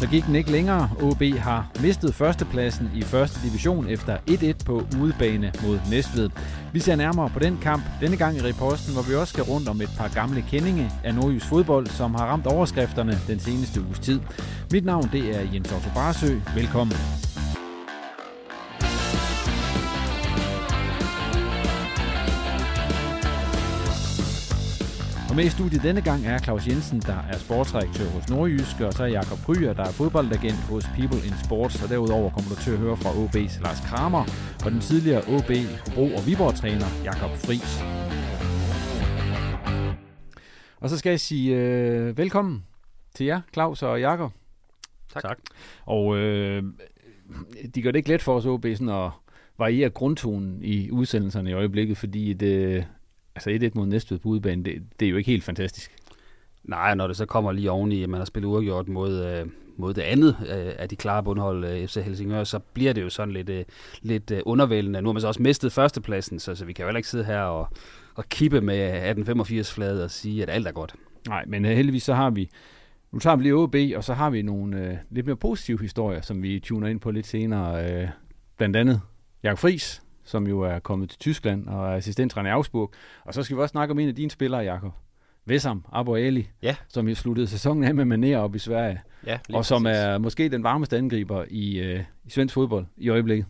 Så gik den ikke længere. OB har mistet førstepladsen i første division efter 1-1 på udebane mod Næstved. Vi ser nærmere på den kamp denne gang i reposten, hvor vi også skal rundt om et par gamle kendinge af nordjysk fodbold, som har ramt overskrifterne den seneste uges tid. Mit navn det er Jens Otto Barsø. Velkommen. Med i studiet denne gang er Claus Jensen, der er sportsredaktør hos Nordjyske, og så er Jakob Kryer, der er fodboldagent hos People in Sports, og derudover kommer du til at høre fra OB's Lars Kramer og den tidligere OB, Hobro og Viborg-træner Jakob Friis. Og så skal jeg sige øh, velkommen til jer, Claus og Jakob. Tak. tak. Og øh, de gør det ikke let for os OB sådan at variere grundtonen i udsendelserne i øjeblikket, fordi det, altså 1-1 mod Næstved på udebane, det, det er jo ikke helt fantastisk. Nej, når det så kommer lige oveni, at man har spillet uafgjort mod, øh, mod det andet øh, af de klare bundhold, øh, FC Helsingør, så bliver det jo sådan lidt, øh, lidt øh, undervældende. Nu har man så også mistet førstepladsen, så, så vi kan jo heller ikke sidde her og, og kippe med 1885-fladet og sige, at alt er godt. Nej, men øh, heldigvis så har vi, nu tager vi lige OB, og så har vi nogle øh, lidt mere positive historier, som vi tuner ind på lidt senere. Øh, blandt andet Jakob Friis, som jo er kommet til Tyskland og er assistenttræner i Augsburg. Og så skal vi også snakke om en af dine spillere, Jakob. Vessam Abo Ali, ja. som jo sluttede sæsonen af med maner op i Sverige. Ja, og som præcis. er måske den varmeste angriber i, øh, i svensk fodbold i øjeblikket.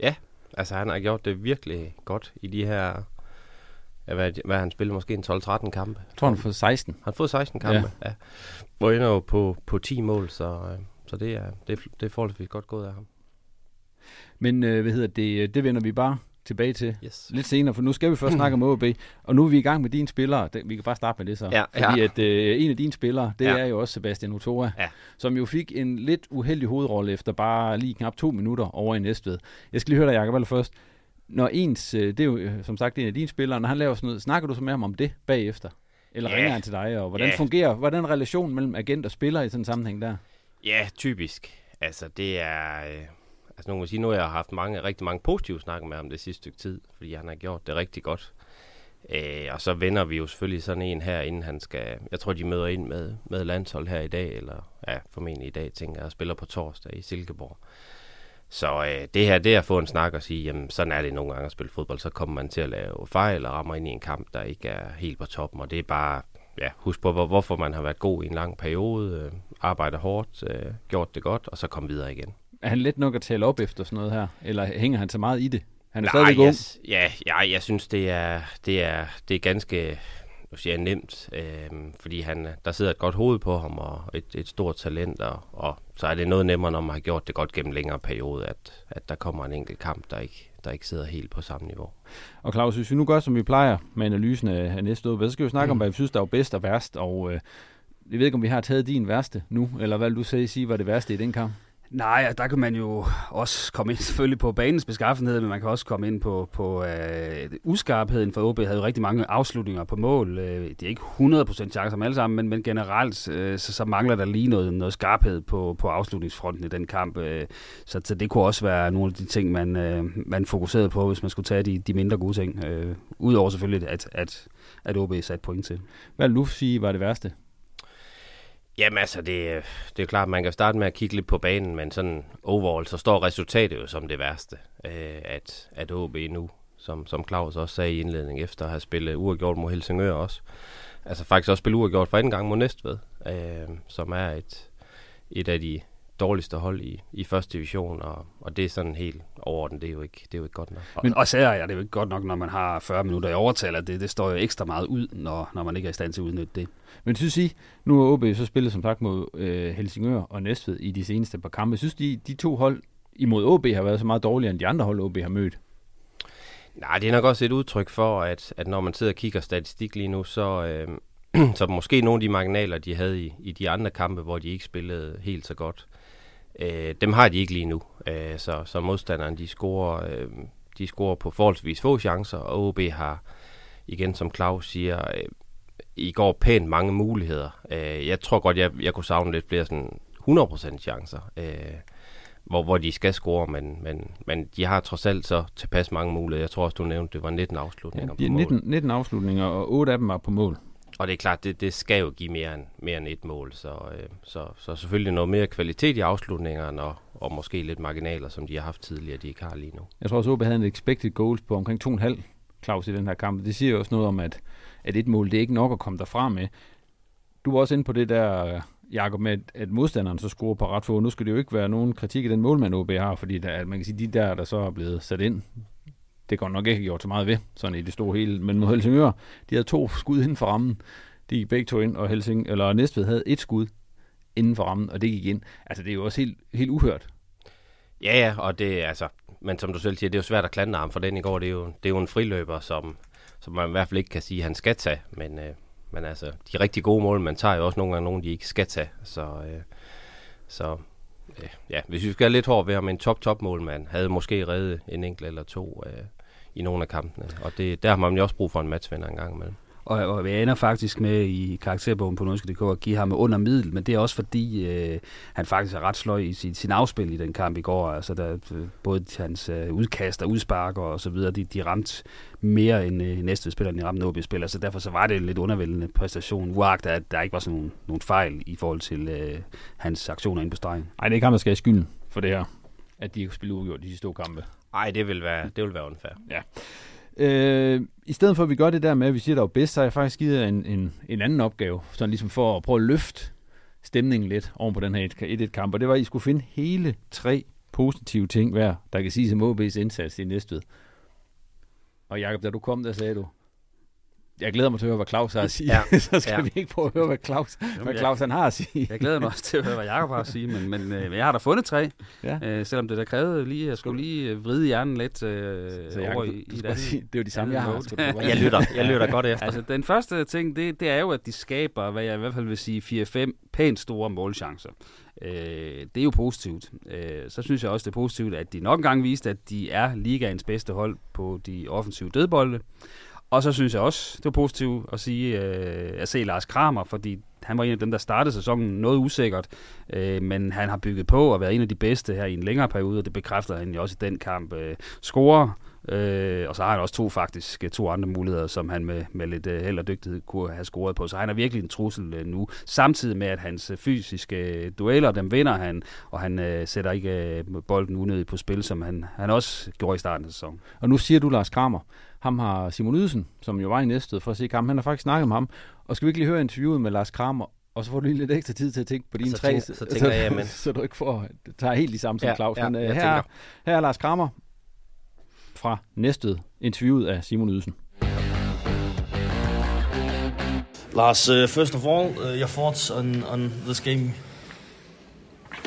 Ja, altså han har gjort det virkelig godt i de her... Hvad, hvad han spillet måske en 12-13 kampe. Jeg tror, han har fået 16. Han har fået 16 kampe, ja. ja. Hvor ender jo på, på 10 mål, så, så det, er, det, det er forholdsvis godt gået af ham. Men øh, hvad hedder det, det vender vi bare tilbage til yes. lidt senere, for nu skal vi først snakke om OB, og nu er vi i gang med dine spillere. Vi kan bare starte med det så. Ja, fordi ja. at øh, en af dine spillere, det ja. er jo også Sebastian Otoa, ja. som jo fik en lidt uheldig hovedrolle efter bare lige knap to minutter over i Næstved. Jeg skal lige høre dig, Jacob, allerførst. Når ens, det er jo som sagt en af dine spillere, når han laver sådan noget, snakker du så med ham om det bagefter? Eller ja. ringer han til dig, og hvordan ja. fungerer, hvordan relationen mellem agent og spiller i sådan en sammenhæng der? Ja, typisk. Altså, det er... Øh altså nu må sige, nu har jeg haft mange, rigtig mange positive snakke med ham det sidste stykke tid, fordi han har gjort det rigtig godt. Øh, og så vender vi jo selvfølgelig sådan en her, inden han skal, jeg tror de møder ind med, med landshold her i dag, eller ja, formentlig i dag, tænker jeg, og spiller på torsdag i Silkeborg. Så øh, det her, det er at få en snak og sige, jamen sådan er det nogle gange at spille fodbold, så kommer man til at lave fejl og rammer ind i en kamp, der ikke er helt på toppen, og det er bare, ja, husk på, hvor, hvorfor man har været god i en lang periode, øh, arbejdet hårdt, øh, gjort det godt, og så kom videre igen. Er han let nok at tale op efter sådan noget her? Eller hænger han så meget i det? Han er Nej, stadigvæk ung. Ja, ja, jeg synes, det er, det er, det er ganske nu siger jeg nemt, øh, fordi han, der sidder et godt hoved på ham og et, et stort talent, og, og så er det noget nemmere, når man har gjort det godt gennem længere periode, at, at der kommer en enkelt kamp, der ikke, der ikke sidder helt på samme niveau. Og Claus, hvis vi nu gør, som vi plejer med analysen af, næste år, så skal vi snakke mm. om, hvad vi synes, der er bedst og værst, og øh, jeg ved ikke, om vi har taget din værste nu, eller hvad vil du sige, sige var det værste i den kamp? Nej, der kan man jo også komme ind selvfølgelig på banens beskaffenhed, men man kan også komme ind på, på øh, uskarpheden, for OB havde jo rigtig mange afslutninger på mål. Øh, det er ikke 100% chancer med alle sammen, men, men generelt øh, så, så mangler der lige noget, noget skarphed på, på afslutningsfronten i den kamp. Øh, så, så det kunne også være nogle af de ting, man, øh, man fokuserede på, hvis man skulle tage de, de mindre gode ting. Øh, Udover selvfølgelig, at, at, at OB satte point til. Hvad vil du sige var det værste? Jamen altså, det, det er klart, at man kan starte med at kigge lidt på banen, men sådan overall, så står resultatet jo som det værste. Øh, at, at OB nu, som, som Claus også sagde i indledningen, efter at have spillet uafgjort mod Helsingør også, altså faktisk også spillet uafgjort for anden gang mod Næstved, øh, som er et, et af de dårligste hold i, i første division, og, og det er sådan helt overordnet, det er jo ikke, det er jo ikke godt nok. Men, og så er det jo ikke godt nok, når man har 40 minutter i overtal, at det, det står jo ekstra meget ud, når, når man ikke er i stand til at udnytte det. Men synes I, nu har OB så spillet som sagt mod øh, Helsingør og Næstved i de seneste par kampe. Synes de, de to hold imod OB har været så meget dårligere end de andre hold, OB har mødt? Nej, det er nok også et udtryk for, at, at når man sidder og kigger statistik lige nu, så, øh, så måske nogle af de marginaler, de havde i, i de andre kampe, hvor de ikke spillede helt så godt, øh, dem har de ikke lige nu. Øh, så, så modstanderen, de scorer, øh, de scorer på forholdsvis få chancer, og OB har, igen som Claus siger, øh, i går pænt mange muligheder. Øh, jeg tror godt, jeg, jeg kunne savne lidt flere sådan 100% chancer, øh, hvor, hvor de skal score, men, men, men de har trods alt så tilpas mange muligheder. Jeg tror også, du nævnte, det var 19 afslutninger ja, på 19, mål. 19 afslutninger, og 8 af dem var på mål. Og det er klart, det, det skal jo give mere end, mere end et mål, så, øh, så, så selvfølgelig noget mere kvalitet i afslutningerne, og, og måske lidt marginaler, som de har haft tidligere, de ikke har lige nu. Jeg tror også, OB havde en expected goals på omkring 2,5 Claus i den her kamp. Det siger jo også noget om, at, at et mål, det er ikke nok at komme derfra med. Du var også inde på det der, Jakob, med at modstanderen så scorer på ret få. Nu skal det jo ikke være nogen kritik af den målmand, OB har, fordi der, man kan sige, de der, der så er blevet sat ind, det går nok ikke gjort så meget ved, sådan i det store hele. Men mod Helsingør, de havde to skud inden for rammen. De gik begge to ind, og Helsing, eller Næstved havde et skud inden for rammen, og det gik ind. Altså, det er jo også helt, helt uhørt. Ja, ja, og det altså, men som du selv siger, det er jo svært at klandre ham for den i går. Det er jo, det er jo en friløber, som, som man i hvert fald ikke kan sige, at han skal tage. Men, øh, men altså, de rigtig gode mål, man tager jo også nogle gange nogen, de ikke skal tage. Så, øh, så Øh, ja, hvis vi skal have lidt hårdt ved ham, en top-top målmand havde måske reddet en enkelt eller to øh, i nogle af kampene. Og det, der har man jo også brug for en matchvinder en gang imellem. Og, og jeg ender faktisk med i karakterbogen på Norske.dk at give ham under middel, men det er også fordi, øh, han faktisk er ret sløj i sin, sin afspil i den kamp i går. Altså der, øh, både hans øh, udkast og udsparker og så videre, de, de ramte mere end øh, næste spiller, de ramte OB-spiller, så derfor så var det en lidt undervældende præstation, uagtet at der ikke var sådan nogle, nogle fejl i forhold til øh, hans aktioner inde på stregen. Nej, det er ikke ham, der skal have skylden for det her, at de ikke spille uafgjort de sidste to kampe. Nej, det vil være, det vil være unfair. Ja. Øh, I stedet for at vi gør det der med, at vi siger, der er bedst, så har jeg faktisk givet en, en, en anden opgave, sådan ligesom for at prøve at løfte stemningen lidt oven på den her 1-1-kamp, og det var, at I skulle finde hele tre positive ting hver, der kan sige som OB's indsats i næstved. Og Jakob, da du kom, der sagde du, jeg glæder mig til at høre, hvad Claus har at sige. Ja. så skal ja. vi ikke prøve at høre, hvad Claus, Jamen, hvad Claus han har at sige. jeg glæder mig også til at høre, hvad Jacob har at sige, men, men øh, jeg har da fundet tre. Ja. Øh, selvom det der krævede lige, jeg skulle lige øh, vride hjernen lidt øh, så Jacob, over i, i det. Sige, det er jo de samme, jeg har. jeg, lytter, jeg lytter godt efter. Altså, den første ting, det, det er jo, at de skaber, hvad jeg i hvert fald vil sige, 4-5 pænt store målchancer. Øh, det er jo positivt. Øh, så synes jeg også, det er positivt, at de nok engang viste, at de er ligaens bedste hold på de offensive dødbolde. Og så synes jeg også, det var positivt at sige, øh, at se Lars Kramer, fordi han var en af dem, der startede sæsonen noget usikkert, øh, men han har bygget på og været en af de bedste her i en længere periode, og det bekræfter han jo også i den kamp. Øh, scorer, øh, og så har han også to faktisk øh, to andre muligheder, som han med, med lidt øh, held og dygtighed kunne have scoret på. Så han er virkelig en trussel øh, nu, samtidig med, at hans øh, fysiske øh, dueller, dem vinder han, og han øh, sætter ikke øh, bolden unødigt på spil, som han, han også gjorde i starten af sæsonen. Og nu siger du Lars Kramer, ham har Simon Ydelsen, som jo var i næste for at se kampen, han har faktisk snakket med ham. Og skal vi ikke lige høre interviewet med Lars Kramer, og så får du lige lidt ekstra tid til at tænke på dine så tre, tænker, så, tænker så, jeg, men... så du ikke får, tager helt de samme som ja, Claus. Ja, men uh, her, her er Lars Kramer fra Næstved, interviewet af Simon Ydelsen. Lars, uh, first of all, uh, your thoughts on, on this game?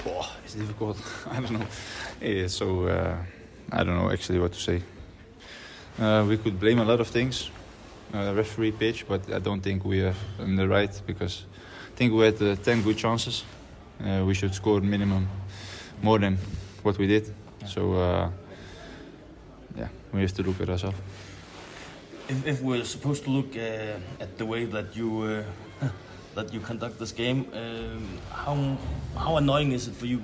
Oh, it's difficult. I don't know. Yeah, so uh, I don't know actually what to say. Uh, we could blame a lot of things, uh, referee pitch, but I don't think we are in the right because I think we had uh, 10 good chances. Uh, we should score minimum more than what we did. So uh, yeah, we have to look at ourselves. If, if we're supposed to look uh, at the way that you uh, that you conduct this game, um, how how annoying is it for you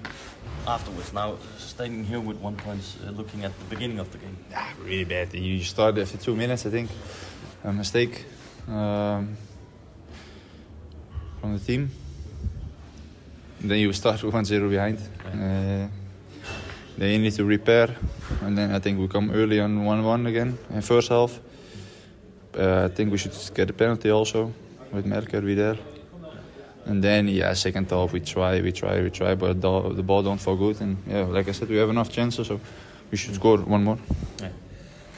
afterwards? Now standing here with one point, uh, looking at the beginning of the game. Yeah, really bad. You start after two minutes, I think. A mistake um, from the team. then you start with 1-0 behind. Uh, then you need to repair, and then I think we come early on 1-1 again in first half. Uh, I think we should get a penalty also with Merker Vidal. And then yeah, second half we try, we try, we try, but the, the ball don't fall good. And yeah, like I said, we have enough chances, so we should score one more. Yeah.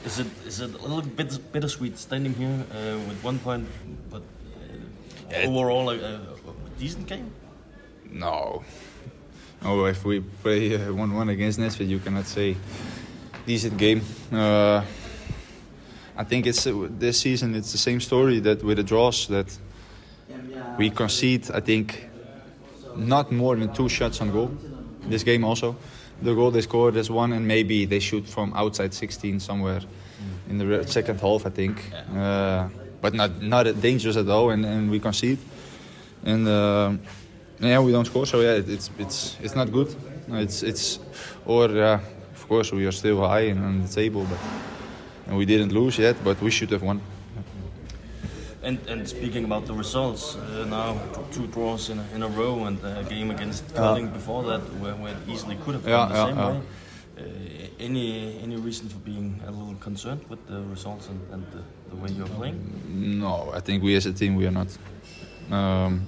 Is it is it a little bit bittersweet standing here uh, with one point, but uh, Yeah, overall a, a decent game? No. No, if we play uh, 1-1 against Nesfit, you cannot say decent game. Uh, I think it's uh, this season. It's the same story that with the draws that we concede. I think not more than two shots on goal. This game also, the goal they scored is one, and maybe they shoot from outside 16 somewhere in the second half. I think, uh, but not not dangerous at all, and, and we concede. And uh, yeah, we don't score, so yeah, it- it's it's it's not good. It's it's or uh, of course we are still high and on the table, but and we didn't lose yet, but we should have won. And and speaking about the results, uh, now two draws in a, in a row, and a game against Yeah. Curling before that, where, where it easily could have Yeah, gone the yeah, same yeah. way. Uh, any any reason for being a little concerned with the results and, and the, the way you're playing? No, I think we as a team we are not. Um,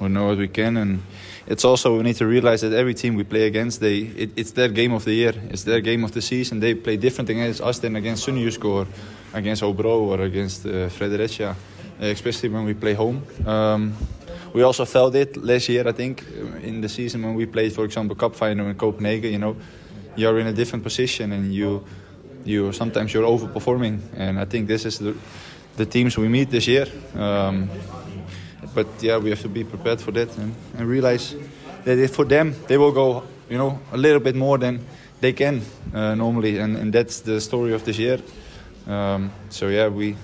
we know what we can, and it's also we need to realize that every team we play against, they it, it's their game of the year, it's their game of the season. They play different against us than against Sunjusk or against Obro or against uh, Fredericia, uh, especially when we play home. Um, we also felt it last year, I think, uh, in the season when we played, for example, cup final in Copenhagen. You know, you're in a different position and you you sometimes you're overperforming and i think this is the, the teams we meet this year um, but yeah we have to be prepared for that and, and realize that for them they will go you know a little bit more than they can uh, normally and, and that's the story of this year. Um, so yeah we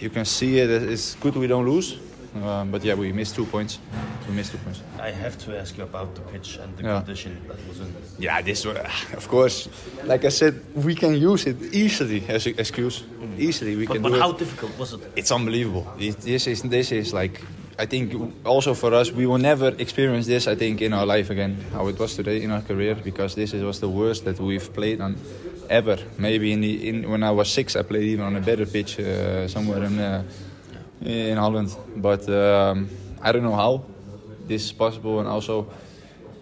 you can see it it's good we don't lose um, but yeah we missed two points we missed two points I have to ask you about the pitch and the Yeah. condition that was in. Yeah, this wa- of course. Like I said, we can use it easily as an excuse. Easily, we But, can but how it. difficult was it? It's unbelievable. It, this is this is like. I think also for us, we will never experience this. I think in our life again, how it was today in our career, because this is, was the worst that we've played on ever. Maybe in, the, in when I was six, I played even on a better pitch uh, somewhere in uh, in Holland. But um, I don't know how this is possible, and also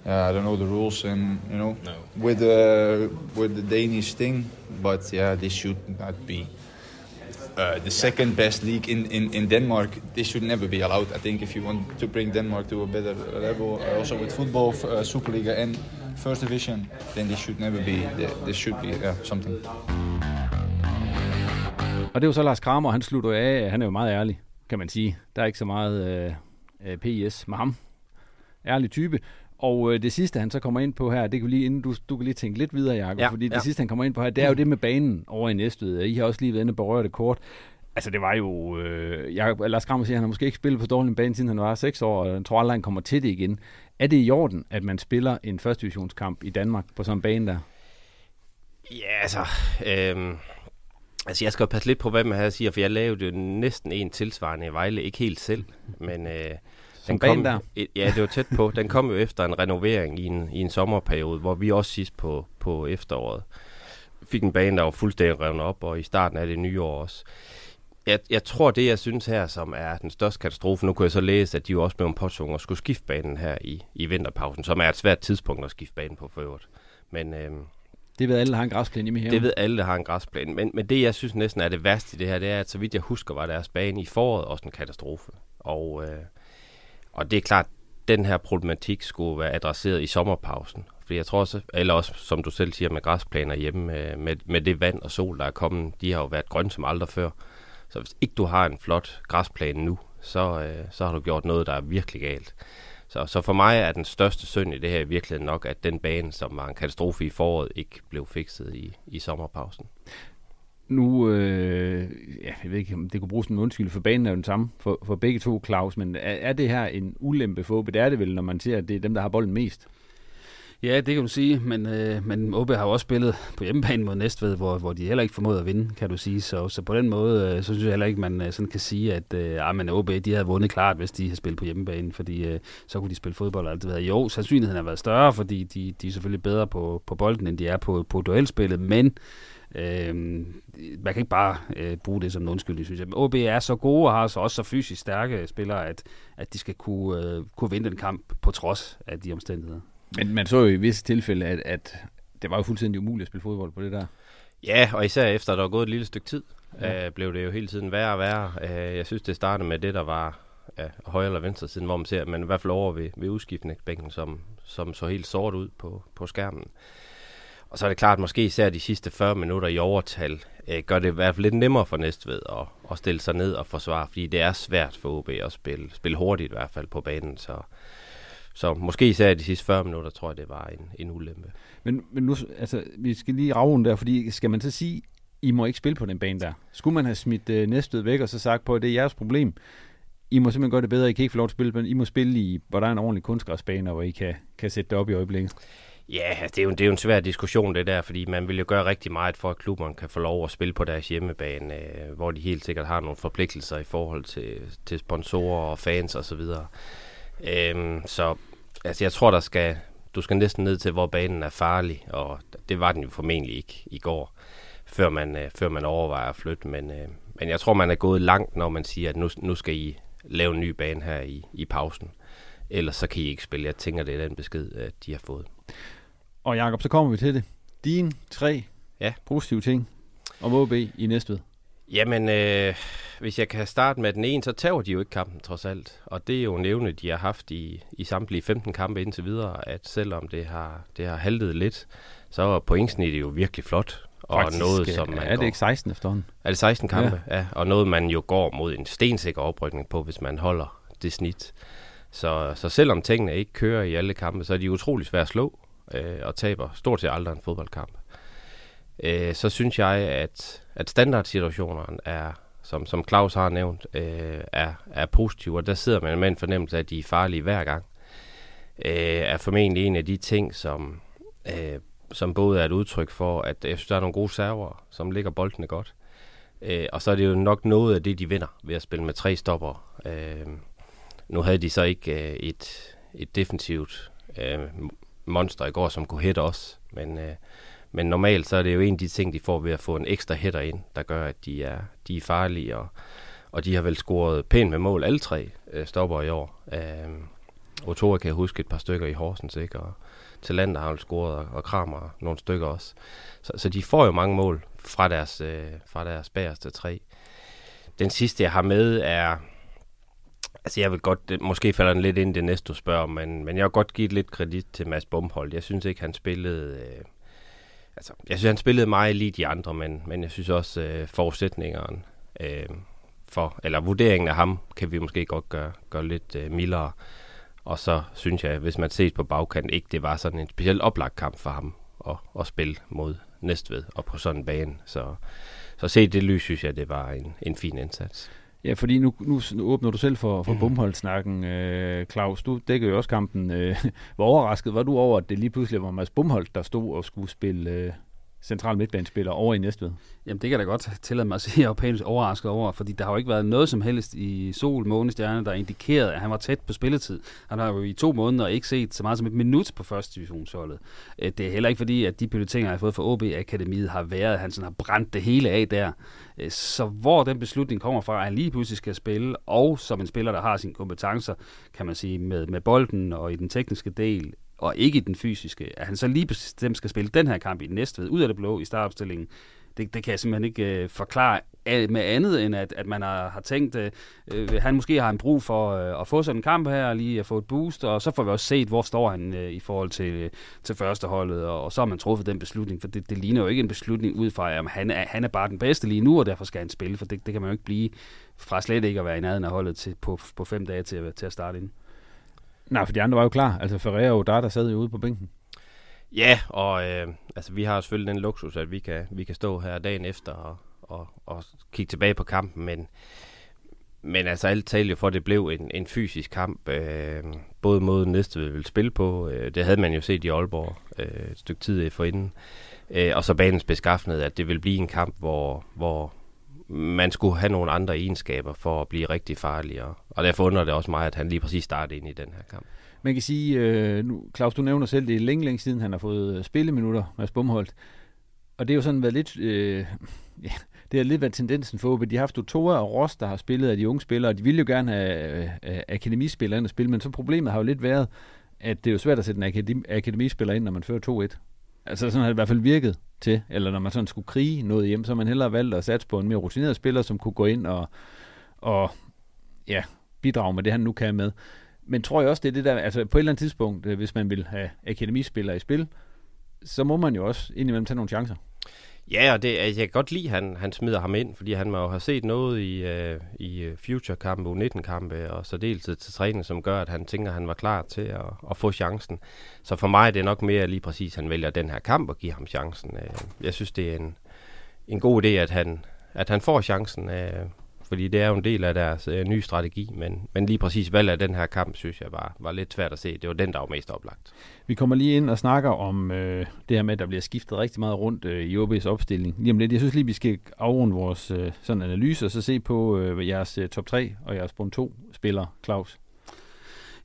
uh, I don't know the rules and you know with the with the Danish thing. But yeah, this should not be uh, the second best league in, in, in Denmark. This should never be allowed. I think if you want to bring Denmark to a better level, uh, also with football, uh, Superliga and First Division, then this should never be. This should be yeah, something. Og det er jo så Lars Kramer, han slutter af. Han er jo meget ærlig, kan man sige. Der er ikke så meget øh, øh, PIS med ham. Ærlig type. Og øh, det sidste, han så kommer ind på her, det kan lige, inden du, du kan lige tænke lidt videre, Jacob, ja, Ja, fordi det ja. sidste, han kommer ind på her, det er jo det med banen over i Næstved. I har også lige været inde og berøre det kort. Altså, det var jo... Øh, Jacob, Lars Kramer siger, at han har måske ikke spillet på dårlig bane, siden han var 6 år, og jeg tror aldrig, han kommer til det igen. Er det i orden, at man spiller en første divisionskamp i Danmark på sådan en bane der? Ja, altså... Øhm, altså, jeg skal passe lidt på, hvad man her siger, for jeg lavede jo næsten en tilsvarende i Vejle. Ikke helt selv, men... Øh, Som kom, der? Ja, det var tæt på. Den kom jo efter en renovering i en, i en sommerperiode, hvor vi også sidst på, på efteråret fik en bane, der var fuldstændig revet op, og i starten af det nye år også. Jeg, jeg tror, det jeg synes her, som er den største katastrofe, nu kunne jeg så læse, at de jo også blev påtvunget og skulle skifte banen her i, i vinterpausen, som er et svært tidspunkt at skifte banen på for øvrigt. Men øhm, det ved alle, der har en græsplæne hjemme i haven. det ved alle, der har en græsplæne. Men, men det, jeg synes næsten er det værste i det her, det er, at så vidt jeg husker, var deres bane i foråret også en katastrofe. Og, øh, og det er klart, den her problematik skulle være adresseret i sommerpausen. Fordi jeg tror også, eller også, som du selv siger, med græsplæner hjemme, med, med, med det vand og sol, der er kommet, de har jo været grønne som aldrig før. Så hvis ikke du har en flot græsplæne nu, så, øh, så har du gjort noget, der er virkelig galt. Så, så for mig er den største synd i det her i virkeligheden nok, at den bane, som var en katastrofe i foråret, ikke blev fikset i, i sommerpausen. Nu, øh, ja, jeg ved ikke, om det kunne bruges som en undskyld, for banen er jo den samme for, for begge to, Claus, men er, er det her en ulempe for Det er det vel, når man ser, at det er dem, der har bolden mest? Ja, det kan du sige, men, øh, men OB har jo også spillet på hjemmebane mod Næstved, hvor, hvor de heller ikke formåede at vinde, kan du sige. Så, så på den måde, øh, så synes jeg heller ikke, man øh, sådan kan sige, at øh, ah, men OB de havde vundet klart, hvis de havde spillet på hjemmebane, fordi øh, så kunne de spille fodbold og alt det der. Jo, sandsynligheden har været større, fordi de, de er selvfølgelig bedre på, på bolden, end de er på, på duelspillet, men Øh, man kan ikke bare øh, bruge det som en undskyldning, synes jeg. Men OB er så gode og har så også så fysisk stærke spillere, at, at de skal kunne, øh, kunne vinde den kamp på trods af de omstændigheder. Men man så jo i visse tilfælde, at, at det var jo fuldstændig umuligt at spille fodbold på det der. Ja, og især efter, at der var gået et lille stykke tid, ja. øh, blev det jo hele tiden værre og værre. Øh, jeg synes, det startede med det, der var ja, højre eller venstre siden, hvor man ser, men i hvert fald over ved, ved udskiftningsbænken, som, som så helt sort ud på, på skærmen. Og så er det klart, at måske især de sidste 40 minutter i overtal, øh, gør det i hvert fald lidt nemmere for Næstved at, at stille sig ned og forsvare, fordi det er svært for OB at spille, spille hurtigt i hvert fald på banen. Så, så måske især de sidste 40 minutter, tror jeg, det var en, en ulempe. Men, men nu, altså, vi skal lige rave der, fordi skal man så sige, I må ikke spille på den bane der. Skulle man have smidt øh, Næstved væk og så sagt på, at det er jeres problem, I må simpelthen gøre det bedre, I kan ikke få lov til at spille, men I må spille i, hvor der er en ordentlig kunstgræsbane, hvor I kan, kan sætte det op i øjeblikket. Ja, altså, det er, jo, det er jo en svær diskussion det der, fordi man vil jo gøre rigtig meget for, at klubberne kan få lov at spille på deres hjemmebane, øh, hvor de helt sikkert har nogle forpligtelser i forhold til, til sponsorer og fans osv. Så, øhm, så altså, jeg tror, der skal, du skal næsten ned til, hvor banen er farlig, og det var den jo formentlig ikke i går, før man, øh, før man overvejer at flytte. Men, øh, men jeg tror, man er gået langt, når man siger, at nu, nu skal I lave en ny bane her i, i pausen. Ellers så kan I ikke spille. Jeg tænker, det er den besked, de har fået. Og Jakob, så kommer vi til det. Dine tre ja. positive ting om OB i Næstved. Jamen, øh, hvis jeg kan starte med den ene, så tager de jo ikke kampen trods alt. Og det er jo nævne, de har haft i, i samtlige 15 kampe indtil videre, at selvom det har, det har haltet lidt, så er pointsnittet jo virkelig flot. Og Faktisk, noget, som man er det går, ikke 16 efterhånden? Er det 16 kampe? Ja. ja. Og noget, man jo går mod en stensikker oprykning på, hvis man holder det snit. Så, så selvom tingene ikke kører i alle kampe, så er de utrolig svært at slå øh, og taber stort set aldrig en fodboldkamp. Øh, så synes jeg, at, at standardsituationerne er, som, som Claus har nævnt, øh, er, er positive, og der sidder man med en fornemmelse af, at de er farlige hver gang. Øh, er formentlig en af de ting, som, øh, som både er et udtryk for, at jeg synes, der er nogle gode server, som ligger boldene godt. Øh, og så er det jo nok noget af det, de vinder ved at spille med tre stopper. Øh, nu havde de så ikke øh, et, et defensivt øh, monster i går, som kunne hætte os. Men, øh, men normalt så er det jo en af de ting, de får ved at få en ekstra hætter ind, der gør, at de er, de er farlige. Og, og de har vel scoret pænt med mål, alle tre øh, stopper i år. Øh, Otora kan jeg huske et par stykker i Horsens, ikke? Og Talander har jo scoret, og, og Kramer nogle stykker også. Så, så de får jo mange mål fra deres, øh, fra deres bagerste tre. Den sidste, jeg har med, er Altså jeg vil godt, måske falder den lidt ind det næste, du spørger, men, men jeg vil godt give lidt kredit til Mads Bumhold. Jeg synes ikke, han spillede... Øh, altså, jeg synes, han spillede meget lige de andre, men, men jeg synes også, øh, forudsætningerne øh, for, eller vurderingen af ham, kan vi måske godt gøre, gøre lidt øh, mildere. Og så synes jeg, hvis man ses på bagkant, ikke det var sådan en specielt oplagt kamp for ham at, at spille mod Næstved og på sådan en bane. Så, så set det lys, synes jeg, det var en, en fin indsats. Ja, fordi nu, nu, åbner du selv for, for mm. Bumholdt-snakken, øh, Claus. Du dækker jo også kampen. Øh, hvor overrasket var du over, at det lige pludselig var Mads Bumholdt, der stod og skulle spille øh, central midtbanespiller over i Næstved? Jamen det kan da godt tillade mig at sige, at jeg er pænt overrasket over, fordi der har jo ikke været noget som helst i sol, måne, stjerne, der indikerede, at han var tæt på spilletid. Han har jo i to måneder ikke set så meget som et minut på første divisionsholdet. Øh, det er heller ikke fordi, at de prioriteringer, jeg har fået fra OB Akademiet, har været, at han sådan har brændt det hele af der. Øh, så hvor den beslutning kommer fra, at han lige pludselig skal spille, og som en spiller, der har sine kompetencer, kan man sige, med, med bolden og i den tekniske del, og ikke i den fysiske, at han så lige bestemt skal spille den her kamp i Næstved, ud af det blå i startopstillingen, det, det kan jeg simpelthen ikke øh, forklare med andet, end at, at man har, har tænkt, øh, øh, han måske har en brug for øh, at få sådan en kamp her, og lige at få et boost, og så får vi også set, hvor står han øh, i forhold til, øh, til førsteholdet, og, og så har man truffet den beslutning, for det, det ligner jo ikke en beslutning ud fra, at han er, han er bare den bedste lige nu, og derfor skal han spille, for det, det kan man jo ikke blive fra slet ikke at være i nærheden af holdet til, på, på fem dage til, til at starte ind. Nej, for de andre var jo klar. Altså Ferreira og der sad jo ude på bænken. Ja, og øh, altså, vi har selvfølgelig den luksus, at vi kan, vi kan stå her dagen efter og, og, og kigge tilbage på kampen, men, men altså alt talte jo for, at det blev en, en fysisk kamp, øh, både mod næste vi ville spille på, øh, det havde man jo set i Aalborg øh, et stykke tid forinden, øh, og så banens beskaffenhed, at det vil blive en kamp, hvor, hvor man skulle have nogle andre egenskaber for at blive rigtig farlig, og, derfor undrer det også mig, at han lige præcis startede ind i den her kamp. Man kan sige, øh, nu, Claus, du nævner selv, det er længe, længe siden, han har fået øh, spilleminutter med Bumholdt. Og det er jo sådan været lidt, øh, ja, det har lidt været tendensen for OB. De har haft Toa og Ross, der har spillet af de unge spillere, og de ville jo gerne have øh, øh, akademispillere ind og spille, men så problemet har jo lidt været, at det er jo svært at sætte en akademispiller ind, når man fører 2-1. Altså sådan har det i hvert fald virket til, eller når man sådan skulle krige noget hjem, så man hellere valgt at satse på en mere rutineret spiller, som kunne gå ind og, og ja, bidrage med det, han nu kan med. Men tror jeg også, det er det der, altså på et eller andet tidspunkt, øh, hvis man vil have akademispillere i spil, så må man jo også indimellem tage nogle chancer. Ja, og det, jeg kan godt lide, at han, han smider ham ind, fordi han må jo have set noget i, uh, i øh, Future-kampe, U19-kampe og så deltid til træning, som gør, at han tænker, at han var klar til at, at få chancen. Så for mig er det nok mere lige præcis, at han vælger den her kamp og giver ham chancen. Uh, jeg synes, det er en, en god idé, at han, at han får chancen. Fordi det er jo en del af deres øh, nye strategi, men, men lige præcis valget af den her kamp, synes jeg var, var lidt svært at se. Det var den, der var mest oplagt. Vi kommer lige ind og snakker om øh, det her med, at der bliver skiftet rigtig meget rundt øh, i OB's opstilling. Lige om lidt, jeg synes lige, vi skal afrunde vores øh, sådan analyse, og så se på øh, jeres øh, top 3 og jeres bund 2 spiller, Claus.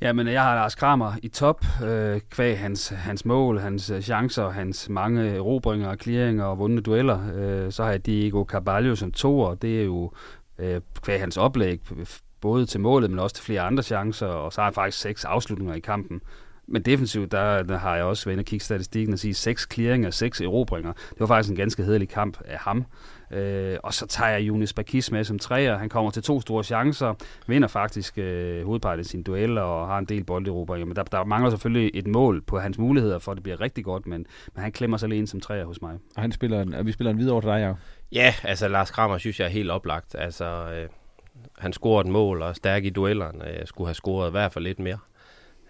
Ja, men jeg har Lars Kramer i top, øh, kvæg hans, hans mål, hans øh, chancer, hans mange erobringer og clearinger og vundne dueller. Øh, så har jeg Diego Carvalho som to, og det er jo øh, kvæg hans oplæg, både til målet, men også til flere andre chancer, og så har han faktisk seks afslutninger i kampen. Men defensivt, der, der har jeg også været inde og kigge statistikken og sige seks clearinger, seks erobringer. Det var faktisk en ganske hederlig kamp af ham. Øh, og så tager jeg Junis Bakis med som træer. Han kommer til to store chancer, vinder faktisk øh, hovedparten af sine dueller og har en del bolderobringer. Men der, der mangler selvfølgelig et mål på hans muligheder for, at det bliver rigtig godt, men, men han klemmer sig alene som træer hos mig. Og han spiller en, og vi spiller en videre over til dig, ja. Ja, altså Lars Kramer synes jeg er helt oplagt. Altså, øh, han scorede et mål og er stærk i duellerne. Jeg skulle have scoret i hvert fald lidt mere.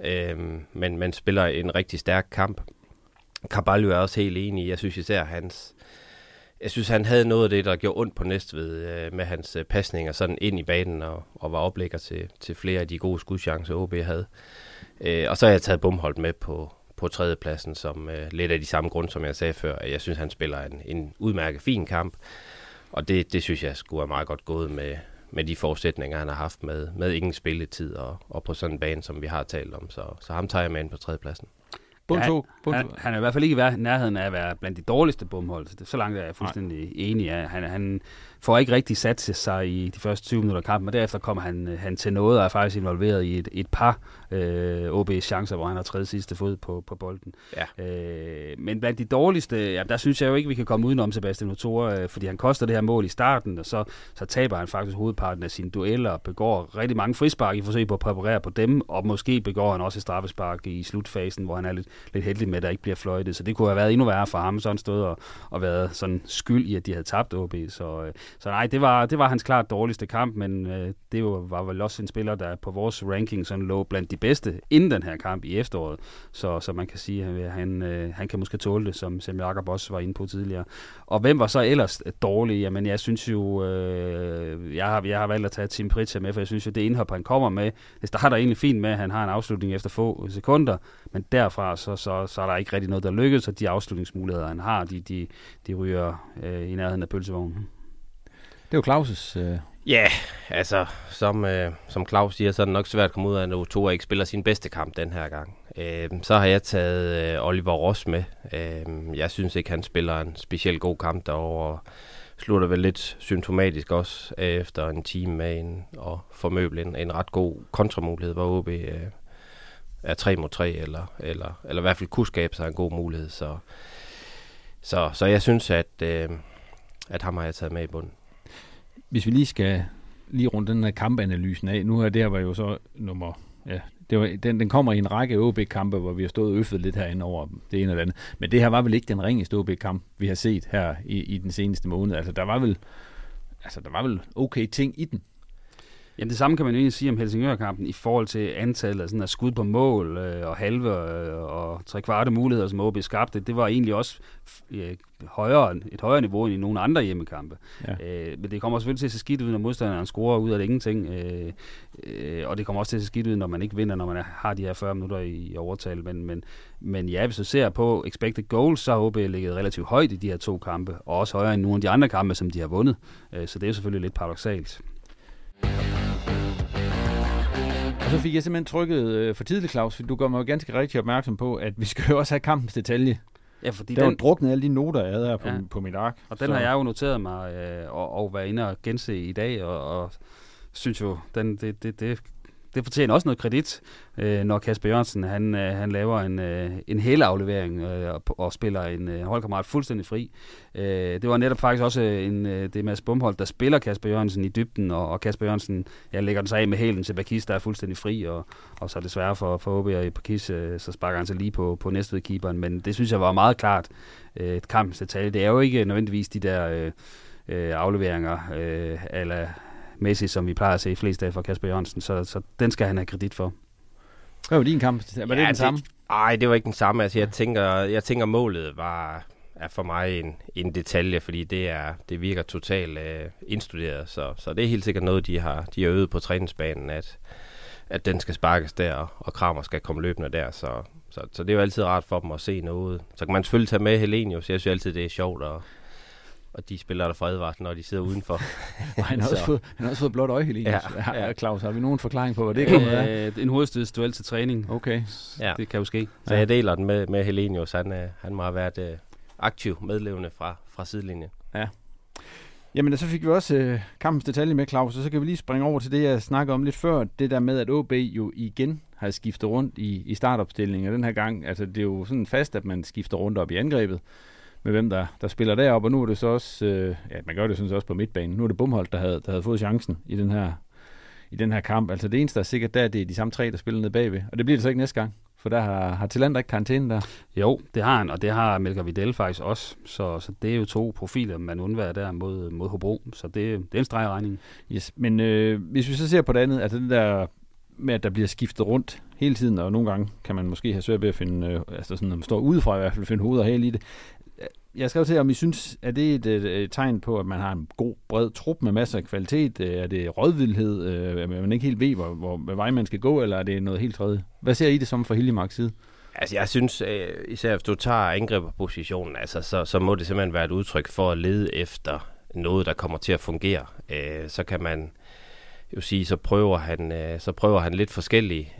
Øh, men, man spiller en rigtig stærk kamp. Carvalho er også helt enig. Jeg synes især hans... Jeg synes, han havde noget af det, der gjorde ondt på Næstved øh, med hans øh, pasninger sådan ind i banen og, og var oplægger til, til flere af de gode skudchancer, OB havde. Øh, og så har jeg taget Bumholdt med på, på tredjepladsen, som øh, lidt af de samme grund, som jeg sagde før. Jeg synes, han spiller en, en udmærket fin kamp, og det, det synes jeg skulle være meget godt gået med, med de forudsætninger, han har haft med, med ingen spilletid og, og på sådan en bane, som vi har talt om. Så, så ham tager jeg med ind på tredjepladsen. Bund ja, to. Bund han, han er i hvert fald ikke i nærheden af at være blandt de dårligste bumhold. Så langt er jeg fuldstændig Nej. enig. Ja. Han, han får ikke rigtig sat sig i de første 20 minutter af kampen, og derefter kommer han, han til noget og er faktisk involveret i et, et par øh, OB's chancer, hvor han har tredje sidste fod på, på bolden. Ja. Øh, men blandt de dårligste, ja, der synes jeg jo ikke, vi kan komme udenom Sebastian Otor, øh, fordi han koster det her mål i starten, og så, så taber han faktisk hovedparten af sine dueller og begår rigtig mange frispark i forsøg på at præparere på dem, og måske begår han også et straffespark i slutfasen, hvor han er lidt, lidt heldig med, at der ikke bliver fløjtet. Så det kunne have været endnu værre for ham, så han stod og, og været sådan skyld i, at de havde tabt OB. Så, øh, så nej, det var, det var hans klart dårligste kamp, men øh, det var vel også en spiller, der på vores ranking sådan lå blandt de bedste inden den her kamp i efteråret. Så, så man kan sige, at han, øh, han kan måske tåle det, som Sam Jakob også var inde på tidligere. Og hvem var så ellers dårlig? Jamen, jeg synes jo, øh, jeg, har, jeg har valgt at tage Tim Pritchard med, for jeg synes jo, det indhop, han kommer med, det starter egentlig fint med, at han har en afslutning efter få sekunder, men derfra så, så, så er der ikke rigtig noget, der lykkes, og de afslutningsmuligheder, han har, de, de, de ryger øh, i nærheden af pølsevognen. Det er jo Claus' øh, Ja, altså, som, øh, som Claus siger, så er det nok svært at komme ud af, at Otoa ikke spiller sin bedste kamp den her gang. Øh, så har jeg taget øh, Oliver Ross med. Øh, jeg synes ikke, han spiller en specielt god kamp derovre. Slutter vel lidt symptomatisk også øh, efter en time med en, og formøbel en, en ret god kontramulighed, hvor OB øh, er 3 mod 3, eller, eller, eller i hvert fald kunne skabe sig en god mulighed. Så, så, så jeg synes, at, øh, at ham har jeg taget med i bunden hvis vi lige skal lige rundt den her kampanalysen af, nu her, det her var jo så nummer, ja, det var, den, den kommer i en række OB-kampe, hvor vi har stået og øffet lidt herinde over det ene eller andet. Men det her var vel ikke den ringeste OB-kamp, vi har set her i, i den seneste måned. Altså, der var vel, altså, der var vel okay ting i den. Jamen det samme kan man jo egentlig sige om Helsingør-kampen i forhold til antallet af, sådan af skud på mål øh, og halve øh, og tre kvarte muligheder, som OB skabte. Det var egentlig også øh, højere, et højere niveau end i nogle andre hjemmekampe. Ja. Øh, men det kommer selvfølgelig til at se skidt ud, når modstanderen scorer ud af det ingenting. Øh, øh, og det kommer også til at se skidt ud, når man ikke vinder, når man har de her 40 minutter i, i overtal. Men, men, men ja, hvis du ser på expected goals, så har OB ligget relativt højt i de her to kampe, og også højere end nogle af de andre kampe, som de har vundet. Øh, så det er jo selvfølgelig lidt paradoxalt. Og så fik jeg simpelthen trykket øh, for tidligt, Claus, for du gør mig jo ganske rigtig opmærksom på, at vi skal jo også have kampens detalje. Ja, fordi der den, var druknet alle de noter, jeg havde her på, ja. på mit ark. Og den så. har jeg jo noteret mig øh, og, og været inde og gense i dag, og, og synes jo, den, det, det, det det fortjener også noget kredit, øh, når Kasper Jørgensen han, øh, han laver en, øh, en helaflevering øh, og, og spiller en øh, holdkammerat fuldstændig fri. Øh, det var netop faktisk også øh, en, øh, det Mads Bumholdt, der spiller Kasper Jørgensen i dybden, og, og Kasper Jørgensen ja, lægger den sig af med hælen til Bakis, der er fuldstændig fri, og, og så desværre for, for OB og Bakis, øh, så sparker han sig lige på, på næste keeperen, men det synes jeg var meget klart øh, et kampens detalje. Det er jo ikke nødvendigvis de der... Øh, øh, afleveringer, øh, eller Messi, som vi plejer at se i flest af fra Kasper Jørgensen, så, så den skal han have kredit for. Hvad var din kamp? Var ja, det den samme? Nej, det var ikke den samme. Altså, jeg, tænker, jeg tænker, målet var er for mig en, en detalje, fordi det er det virker totalt øh, indstuderet. Så, så det er helt sikkert noget, de har, de har øvet på træningsbanen, at, at den skal sparkes der, og Kramer skal komme løbende der. Så, så, så det er jo altid rart for dem at se noget. Så kan man selvfølgelig tage med Helenius. Jeg synes altid, det er sjovt at, og de spiller der for advarsel, når de sidder udenfor. han, har også fået, han har også fået blåt øje, Helene. Ja, ja. Claus, har vi nogen forklaring på, hvad det kommer af? En hovedstødsduel til træning. Okay. Ja. Det kan jo ske. Så ja. jeg deler den med, med Helenius. Han, øh, han må have været uh, aktiv medlevende fra, fra sidelinjen. Ja. Jamen, så fik vi også øh, kampens detalje med, Claus, og så kan vi lige springe over til det, jeg snakkede om lidt før. Det der med, at OB jo igen har skiftet rundt i, i startopstillingen. Og den her gang, altså det er jo sådan fast, at man skifter rundt op i angrebet med hvem der, der spiller derop, og nu er det så også, øh, ja, man gør det sådan også på midtbanen, nu er det Bumholdt, der havde, der havde fået chancen i den her i den her kamp. Altså det eneste, der er sikkert, der det er de samme tre, der spiller nede bagved. Og det bliver det så ikke næste gang, for der har, har Tillander ikke karantæne der. Jo, det har han, og det har Melker Vidal faktisk også. Så, så det er jo to profiler, man undværer der mod, mod Hobro. Så det, det er en stregregning. Yes, men øh, hvis vi så ser på det andet, altså den der med, at der bliver skiftet rundt hele tiden, og nogle gange kan man måske have svært ved at finde, øh, altså sådan, når man står udefra i hvert fald, finde hoved og i det Øh, jeg skrev til, om I synes, er det et, et, et tegn på, at man har en god, bred trup med masser af kvalitet? Øh, er det rådvildhed, øh, at man ikke helt ved, hvor, hvor, hvad vej man skal gå, eller er det noget helt tredje? Hvad ser I det som for Hiljemarks side? Altså, jeg synes, øh, især hvis du tager angriberpositionen, altså, så, så må det simpelthen være et udtryk for at lede efter noget, der kommer til at fungere. Øh, så kan man jo sige, så prøver han, så prøver han lidt forskellige,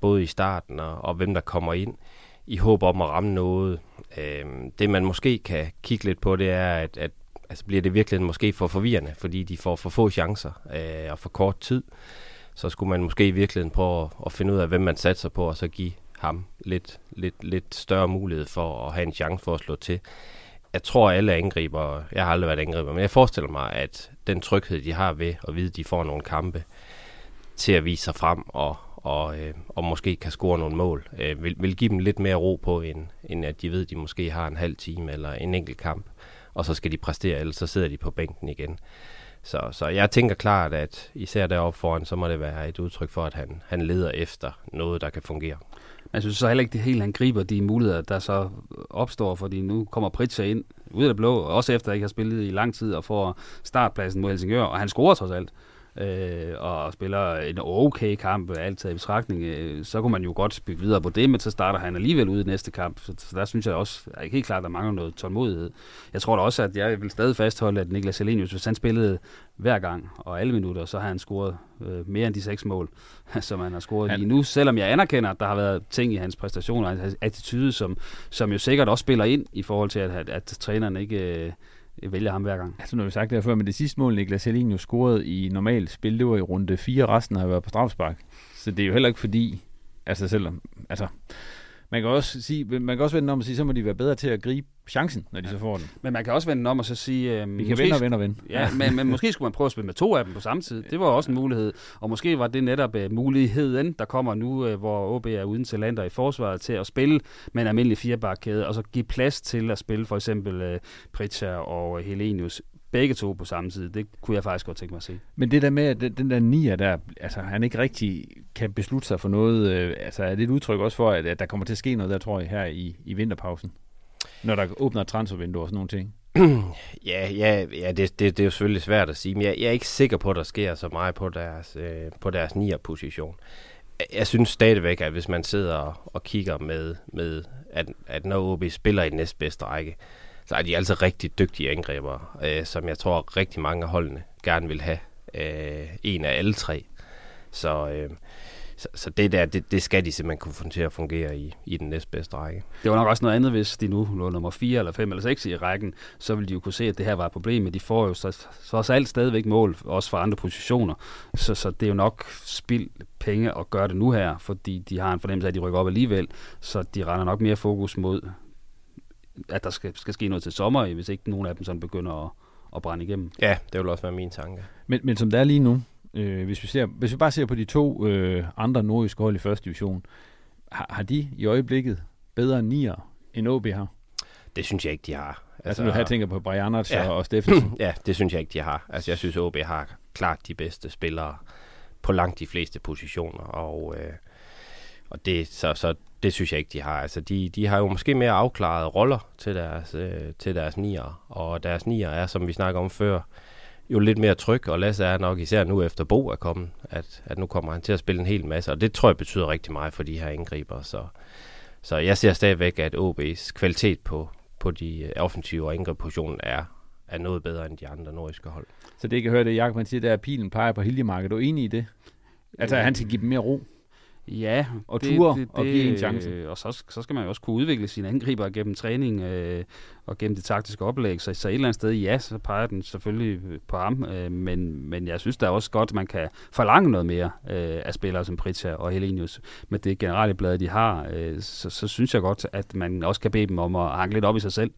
både i starten og, og hvem der kommer ind i håb om at ramme noget. Øh, det man måske kan kigge lidt på, det er, at, at altså bliver det virkelig måske for forvirrende, fordi de får for få chancer øh, og for kort tid. Så skulle man måske i virkeligheden prøve at, at finde ud af, hvem man satser på, og så give ham lidt, lidt, lidt større mulighed for at have en chance for at slå til. Jeg tror, at alle angriber, jeg har aldrig været angriber, men jeg forestiller mig, at den tryghed, de har ved at vide, at de får nogle kampe til at vise sig frem og, og, øh, og måske kan score nogle mål, øh, vil, vil give dem lidt mere ro på, end, end at de ved, at de måske har en halv time eller en enkelt kamp, og så skal de præstere, ellers så sidder de på bænken igen. Så, så jeg tænker klart, at især deroppe foran, så må det være et udtryk for, at han, han leder efter noget, der kan fungere. Jeg synes så heller ikke, det helt han griber de muligheder, der så opstår, fordi nu kommer Pritja ind ud af det blå, også efter at ikke har spillet i lang tid, og får startpladsen mod Helsingør, og han scorer trods alt øh, og spiller en okay kamp, alt taget i betragtning, øh, så kunne man jo godt bygge videre på det, men så starter han alligevel ud i næste kamp. Så, så der synes jeg også, er ikke helt klart, at der mangler noget tålmodighed. Jeg tror da også, at jeg vil stadig fastholde, at Niklas Selenius, hvis han spillede hver gang og alle minutter, så har han scoret øh, mere end de seks mål, som han har scoret ja. lige nu. Selvom jeg anerkender, at der har været ting i hans præstationer og hans attitude, som, som jo sikkert også spiller ind i forhold til, at, at, at træneren ikke... Øh, vælger ham hver gang. Altså, nu har vi sagt det her før, men det sidste mål, Niklas Helin jo scorede i normalt spil, det var i runde 4, resten har været på strafspark. Så det er jo heller ikke fordi, altså selvom, altså, man kan også sige, man kan også vende om og sige, så må de være bedre til at gribe chancen, når de ja. så får den. Men man kan også vende om og så sige... Øh, Vi kan vende og vende og vende. Ja, men, men måske skulle man prøve at spille med to af dem på samme tid. Det var også en mulighed. Og måske var det netop uh, muligheden, der kommer nu, uh, hvor OB er uden talenter i forsvaret til at spille med en almindelig firebakkæde, og så give plads til at spille for eksempel uh, Pritcha og Helenius begge to på samme tid. Det kunne jeg faktisk godt tænke mig at se. Men det der med, at den der nier der, altså han ikke rigtig kan beslutte sig for noget, øh, altså er det et udtryk også for, at, at der kommer til at ske noget der, tror jeg, her i, i vinterpausen? Når der åbner et transfervindue og sådan nogle ting. ja, ja, ja det, det, det er jo selvfølgelig svært at sige, men jeg, jeg er ikke sikker på, at der sker så meget på deres, øh, på deres nier-position. Jeg synes stadigvæk, at hvis man sidder og, og kigger med, med at, at når OB spiller i den næstbedste række, så er de altså rigtig dygtige angriber, øh, som jeg tror rigtig mange af holdene gerne vil have. Øh, en af alle tre. Så, øh, så, så det der, det, det skal de simpelthen kunne få til at fungere i, i den næstbedste række. Det var nok også noget andet, hvis de nu lå nummer 4 eller 5 eller 6 i rækken, så ville de jo kunne se, at det her var et problem, men de får jo så, så også alt stadigvæk mål, også fra andre positioner. Så, så det er jo nok spild penge at gøre det nu her, fordi de har en fornemmelse af, at de rykker op alligevel, så de render nok mere fokus mod at der skal, skal ske noget til sommer, hvis ikke nogen af dem sådan begynder at, at brænde igennem. Ja, det vil også være min tanke. Men, men som det er lige nu, øh, hvis, vi ser, hvis vi bare ser på de to øh, andre nordiske hold i første division, har, har de i øjeblikket bedre nier end OB har? Det synes jeg ikke, de har. Altså, altså her tænker på Brianert ja. og Steffensen. ja, det synes jeg ikke, de har. Altså, jeg synes, OB har klart de bedste spillere på langt de fleste positioner, og, øh, og det, så, så det synes jeg ikke, de har. Altså, de, de har jo måske mere afklarede roller til deres, øh, til deres nier, og deres nier er, som vi snakker om før, jo lidt mere tryg, og Lasse er nok især nu efter Bo er kommet, at, at nu kommer han til at spille en hel masse, og det tror jeg betyder rigtig meget for de her indgriber, så, så jeg ser stadigvæk, at OB's kvalitet på, på de offensive og indgrebpositioner er, er noget bedre end de andre nordiske hold. Så det kan høre det, Jakob, man siger, der er pilen peger på Hiljemark. Er du enig i det? Altså, at han skal give dem mere ro? Ja, og det, ture det, det, og give en chance. Og så, så skal man jo også kunne udvikle sine angriber gennem træning øh, og gennem det taktiske oplæg. Så, så et eller andet sted, ja, så peger den selvfølgelig på ham. Øh, men, men jeg synes da også godt, at man kan forlange noget mere øh, af spillere som Pritja og Helenius. Med det generelle blad, de har, øh, så, så synes jeg godt, at man også kan bede dem om at hanke lidt op i sig selv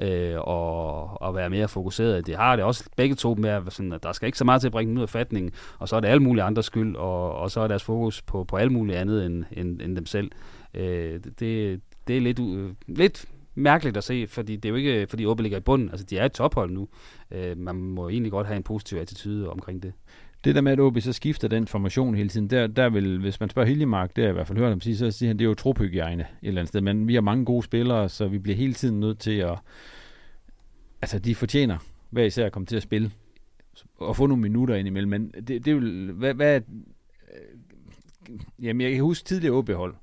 øh, og, og være mere fokuseret. Det har det også begge to med, sådan, at der skal ikke så meget til at bringe dem ud af fatningen, og så er det alle mulige andre skyld, og, og så er deres fokus på, på alt muligt andet end, end, end dem selv. Øh, det, det er lidt, øh, lidt mærkeligt at se, fordi det er jo ikke, fordi Åbe ligger i bunden. Altså, de er et tophold nu. Øh, man må egentlig godt have en positiv attitude omkring det. Det der med, at OB så skifter den formation hele tiden, der, der vil, hvis man spørger Hiljemark, det har jeg i hvert fald hørt ham sige, så siger han, det er jo trophygiejne et eller andet sted. Men vi har mange gode spillere, så vi bliver hele tiden nødt til at... Altså, de fortjener hver især at komme til at spille og få nogle minutter ind imellem. Men det, det vil... Hvad, hvad, øh, jamen, jeg kan huske tidligere OB-hold,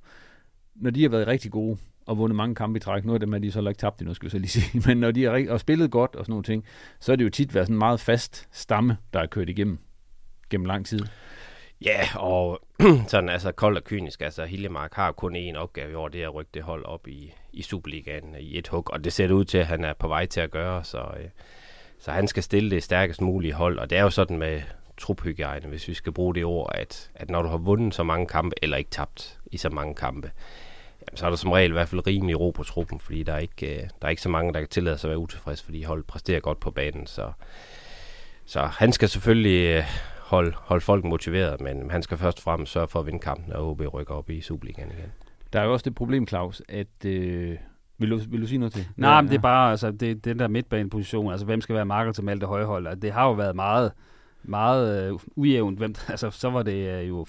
når de har været rigtig gode, og vundet mange kampe i træk. Nu er dem, at de så ikke tabt endnu, skal jeg så lige sige. Men når de har og spillet godt og sådan nogle ting, så er det jo tit været sådan en meget fast stamme, der er kørt igennem gennem lang tid. Ja, og sådan altså kold og kynisk, altså Hiljemark har kun én opgave i år, det er at rykke det hold op i, i Superligaen i et hug, og det ser ud til, at han er på vej til at gøre, så, øh, så han skal stille det stærkest mulige hold, og det er jo sådan med truphygiejne, hvis vi skal bruge det ord, at, at når du har vundet så mange kampe, eller ikke tabt i så mange kampe, jamen, så er der som regel i hvert fald rimelig ro på truppen, fordi der er ikke, øh, der er ikke så mange, der kan tillade sig at være utilfreds, fordi holdet præsterer godt på banen, så, så han skal selvfølgelig øh, holde, holde folk motiveret, men han skal først og fremmest sørge for at vinde kampen, og OB rykker op i Superligaen igen. Der er jo også det problem, Claus, at... Øh, vil, du, vil du sige noget til? Nej, ja, men det er bare altså, det, den der midtbaneposition, altså hvem skal være marker til Malte Højhold, altså, det har jo været meget, meget uh, ujævnt. Hvem, altså, så var det uh, jo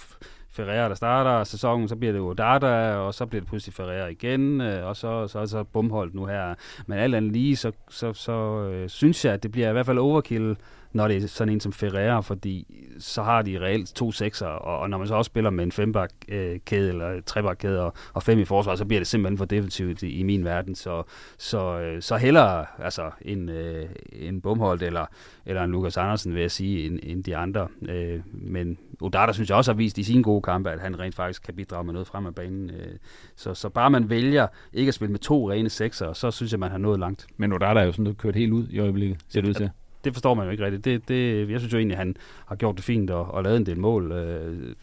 Ferreira, der starter sæsonen, så bliver det jo Dada, og så bliver det pludselig Ferreira igen, øh, og så, så, så bumholdt nu her. Men alt andet lige, så, så, så øh, synes jeg, at det bliver i hvert fald overkill når det er sådan en som Ferreira, fordi så har de reelt to sekser, og, og når man så også spiller med en fembak øh, eller trebak kæde og, og fem i forsvar, så bliver det simpelthen for defensivt i, i min verden. Så, så, øh, så hellere altså, en, øh, en Bumholdt eller, eller en Lukas Andersen, vil jeg sige, end, end de andre. Øh, men Odata synes jeg også har vist i sine gode kampe, at han rent faktisk kan bidrage med noget frem af banen. Øh, så, så bare man vælger ikke at spille med to rene sekser, så synes jeg, man har nået langt. Men Odata er jo sådan kørt helt ud i øjeblikket, ser det ud til det forstår man jo ikke rigtigt. Det, det, jeg synes jo egentlig, at han har gjort det fint og, og lavet en del mål. Øh,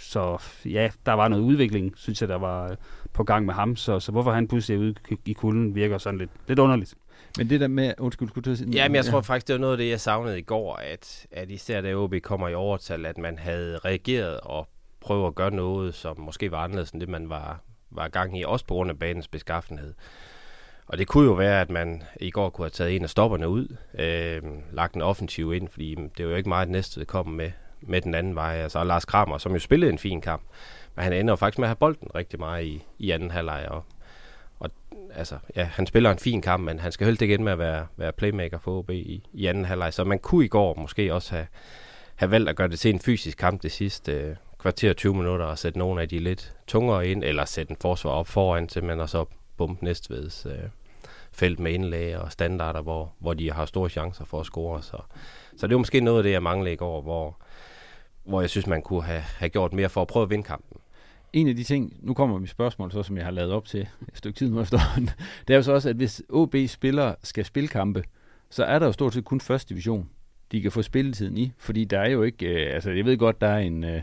så ja, der var noget udvikling, synes jeg, der var på gang med ham. Så, så hvorfor han pludselig er ude i kulden, virker sådan lidt, lidt underligt. Men det der med, undskyld, skulle du sige? Ja, men jeg tror faktisk, det var noget af det, jeg savnede i går, at, at især da OB kommer i overtal, at man havde reageret og prøvet at gøre noget, som måske var anderledes end det, man var, var gang i, også på grund af banens beskaffenhed. Og det kunne jo være, at man i går kunne have taget en af stopperne ud, øh, lagt en offensiv ind, fordi det er jo ikke meget næste kommer med, med den anden vej. Altså Lars Kramer, som jo spillede en fin kamp, men han ender jo faktisk med at have bolden rigtig meget i, i anden halvleg, og, og altså, ja, han spiller en fin kamp, men han skal helt ikke med at være, være playmaker for OB i, i anden halvleg, så man kunne i går måske også have, have valgt at gøre det til en fysisk kamp det sidste øh, kvarter 20 minutter, og sætte nogle af de lidt tungere ind, eller sætte en forsvar op foran, simpelthen, og så bombe Næstveds øh, felt med indlæg og standarder, hvor, hvor de har store chancer for at score. Så, så det er måske noget af det, jeg manglede i går, hvor, hvor jeg synes, man kunne have, have gjort mere for at prøve at vinde kampen. En af de ting, nu kommer mit spørgsmål, så som jeg har lavet op til et stykke tid nu efterhånden, det er jo så også, at hvis OB-spillere skal spille kampe, så er der jo stort set kun første division, de kan få spilletiden i, fordi der er jo ikke, øh, altså jeg ved godt, der er en øh,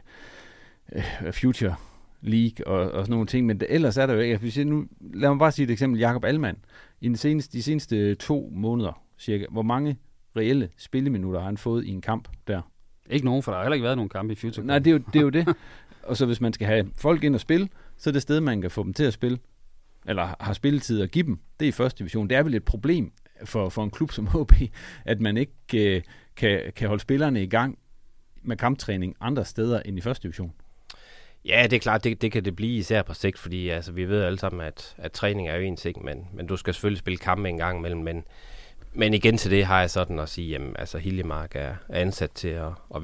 øh future League og, og sådan nogle ting, men det, ellers er der jo ikke. Hvis jeg nu, lad mig bare sige et eksempel. Jakob Alman. I den seneste, de seneste to måneder cirka, hvor mange reelle spilleminutter har han fået i en kamp der? Ikke nogen, for der har heller ikke været nogen kamp i Future Nej, det er jo det. Er jo det. og så hvis man skal have folk ind og spille, så er det sted, man kan få dem til at spille, eller har spilletid at give dem, det er i første division. Det er vel et problem for, for en klub som HB, at man ikke øh, kan, kan holde spillerne i gang med kamptræning andre steder end i første division. Ja, det er klart, det, det kan det blive især på sigt, fordi altså, vi ved alle sammen, at, at træning er jo en ting, men, men du skal selvfølgelig spille kampe en gang imellem. Men, men igen til det har jeg sådan at sige, at altså, Hiljemark er, er ansat til at, at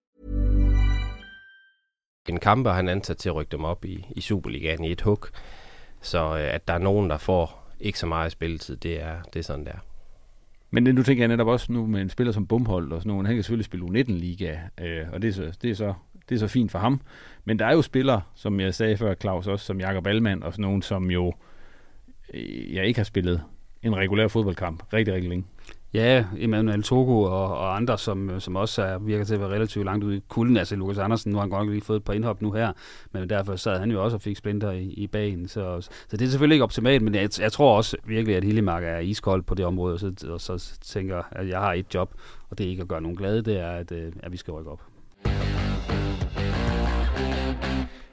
Vinde kampe, og han er ansat til at rykke dem op i, i Superligaen i et hug. Så øh, at der er nogen, der får ikke så meget spilletid, det er, det er sådan der. Men det, nu tænker jeg netop også nu med en spiller som Bumhold og sådan nogen, han kan selvfølgelig spille U19-liga, øh, og det er, så, det, er så, det er så fint for ham. Men der er jo spillere, som jeg sagde før, Claus, også som Jakob Allmann og sådan nogen, som jo øh, jeg ikke har spillet en regulær fodboldkamp rigtig, rigtig længe. Ja, Emmanuel Togo og, og andre, som, som også er, virker til at være relativt langt ude i kulden. Altså Lukas Andersen, nu har han godt nok lige fået et par indhop nu her, men derfor sad han jo også og fik splinter i, i bagen. Så, så det er selvfølgelig ikke optimalt, men jeg, jeg tror også virkelig, at Hillemark er iskold på det område, og så, og så tænker at jeg har et job, og det er ikke at gøre nogen glade, det er, at, øh, at vi skal rykke op.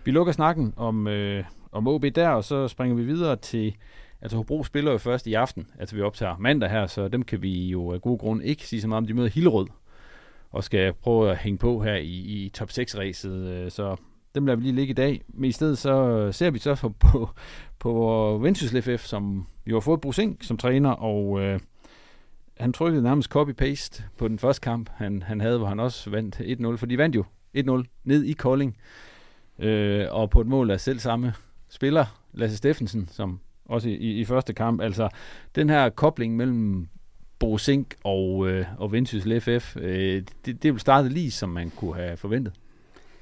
Vi lukker snakken om, øh, om OB der, og så springer vi videre til Altså Hobro spiller jo først i aften, altså vi optager mandag her, så dem kan vi jo af gode grunde ikke sige så meget om. De møder Hillerød og skal prøve at hænge på her i, i top 6-ræset, øh, så dem lader vi lige ligge i dag. Men i stedet så ser vi så på, på, på Vendsyssel FF, som jo har fået Brusink som træner, og øh, han trykkede nærmest copy-paste på den første kamp, han, han havde, hvor han også vandt 1-0, for de vandt jo 1-0 ned i Kolding, øh, og på et mål af selv samme spiller, Lasse Steffensen, som også i, i, første kamp. Altså, den her kobling mellem Borusink og, øh, og Vendsyssel FF, øh, det, det blev startet lige, som man kunne have forventet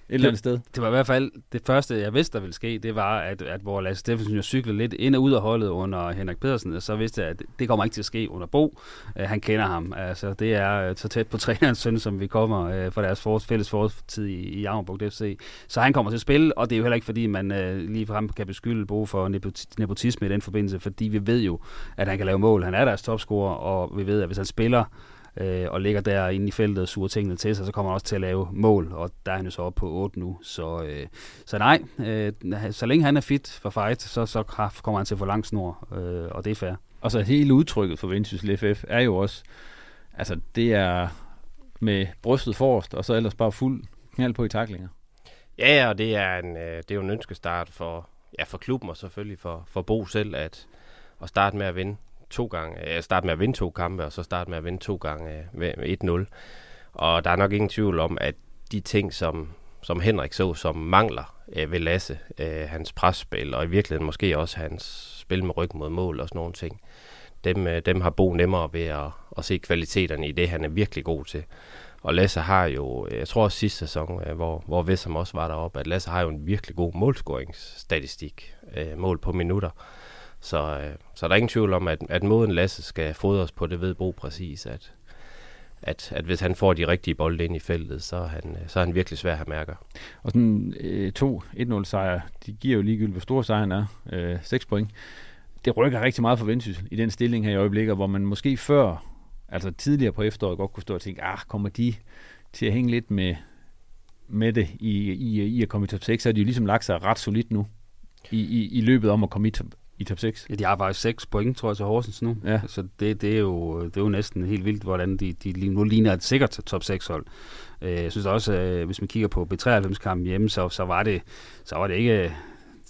eller andet sted. Det var i hvert fald det første, jeg vidste, der ville ske, det var, at, at hvor Lasse Steffensen jo cyklede lidt ind og ud af holdet under Henrik Pedersen, så vidste jeg, at det kommer ikke til at ske under Bo. Uh, han kender ham. Altså, det er uh, så tæt på trænerens søn, som vi kommer uh, fra deres for, fælles fortid i, i Armbrug FC. Så han kommer til at spille, og det er jo heller ikke, fordi man uh, lige frem kan beskylde Bo for nepotisme i den forbindelse, fordi vi ved jo, at han kan lave mål. Han er deres topscorer, og vi ved, at hvis han spiller øh, og ligger der inde i feltet og suger tingene til sig, så kommer han også til at lave mål, og der er han jo så oppe på 8 nu. Så, øh, så nej, øh, så længe han er fit for fight, så, så kommer han til at få lang snor, øh, og det er fair. Og så hele udtrykket for Vinicius FF er jo også, altså det er med brystet forrest, og så ellers bare fuld knald på i taklinger. Ja, og det er, en, øh, det er jo en ønskestart for, ja, for klubben og selvfølgelig for, for Bo selv, at, at starte med at vinde to gange, øh, starte med at vinde to kampe, og så starte med at vinde to gange øh, 1-0. Og der er nok ingen tvivl om, at de ting, som, som Henrik så, som mangler øh, ved Lasse, øh, hans presspil, og i virkeligheden måske også hans spil med ryg mod mål og sådan nogle ting, dem, øh, dem har Bo nemmere ved at, at se kvaliteterne i det, han er virkelig god til. Og Lasse har jo, øh, jeg tror også sidste sæson, øh, hvor, hvor Vessam også var deroppe, at Lasse har jo en virkelig god målscoringsstatistik, øh, mål på minutter. Så, øh, så der er ingen tvivl om, at, at måden Lasse skal fodres på, det ved Bo præcis, at, at, at hvis han får de rigtige bolde ind i feltet, så er han, øh, så er han virkelig svær at have mærker. Og sådan øh, to 1-0 sejre, de giver jo ligegyldigt, hvor stor sejren er, øh, 6 point. Det rykker rigtig meget for Vendsyssel i den stilling her i øjeblikket, hvor man måske før, altså tidligere på efteråret, godt kunne stå og tænke, ah, kommer de til at hænge lidt med, med det i, i, i at komme i top 6, så har de jo ligesom lagt sig ret solidt nu i, i, i løbet om at komme i top, i top 6. Ja, de har faktisk 6 point, tror jeg, til Horsens nu. Ja. Så det, det, er jo, det er jo næsten helt vildt, hvordan de, de lige nu ligner et sikkert top 6-hold. Øh, Jeg synes også, øh, hvis man kigger på B93-kampen hjemme, så, så, var det, så var det ikke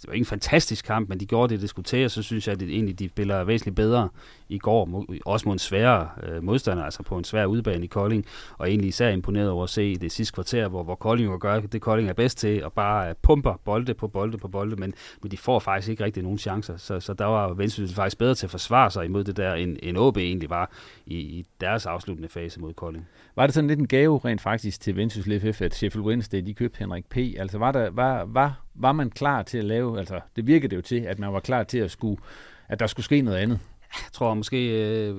det var ikke en fantastisk kamp, men de gjorde det, det skulle til, og så synes jeg, at det, egentlig de spiller væsentligt bedre i går, mod, også mod en sværere øh, modstander, altså på en svær udbane i Kolding, og egentlig især imponeret over at se det sidste kvarter, hvor, hvor Kolding jo gør det, Kolding er bedst til, og bare øh, pumper bolde på bolde på bolde, men, men de får faktisk ikke rigtig nogen chancer, så, så der var Vendsyssel faktisk bedre til at forsvare sig imod det der, end, end OB egentlig var i, i deres afsluttende fase mod Kolding. Var det sådan lidt en gave rent faktisk til Vendsyssel FF, at Sheffield Wednesday de købte Henrik P? Altså var, der, var, var, var man klar til at lave, altså det virkede det jo til, at man var klar til at skulle, at der skulle ske noget andet? Jeg tror måske, øh,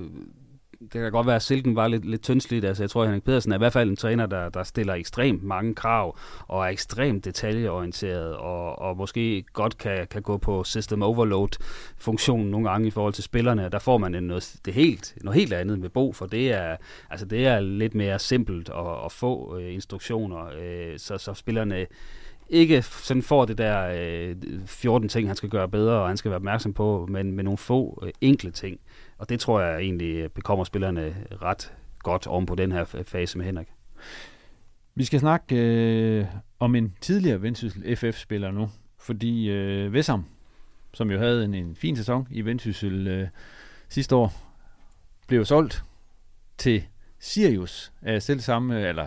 det kan godt være, at Silken var lidt, lidt tyndsligt. Altså, jeg tror, at Henrik Pedersen er i hvert fald en træner, der, der stiller ekstremt mange krav, og er ekstremt detaljeorienteret, og, og måske godt kan, kan gå på system overload-funktionen nogle gange i forhold til spillerne. Der får man en noget, det helt, noget helt andet med Bo, for det er, altså, det er lidt mere simpelt at, at få øh, instruktioner, øh, så, så spillerne ikke sådan får det der øh, 14 ting, han skal gøre bedre, og han skal være opmærksom på, men med nogle få øh, enkle ting. Og det tror jeg egentlig øh, bekommer spillerne ret godt om på den her fase med Henrik. Vi skal snakke øh, om en tidligere Vendsyssel FF-spiller nu, fordi øh, Vessam, som jo havde en, en fin sæson i Vendsyssel øh, sidste år, blev solgt til Sirius af selv samme, eller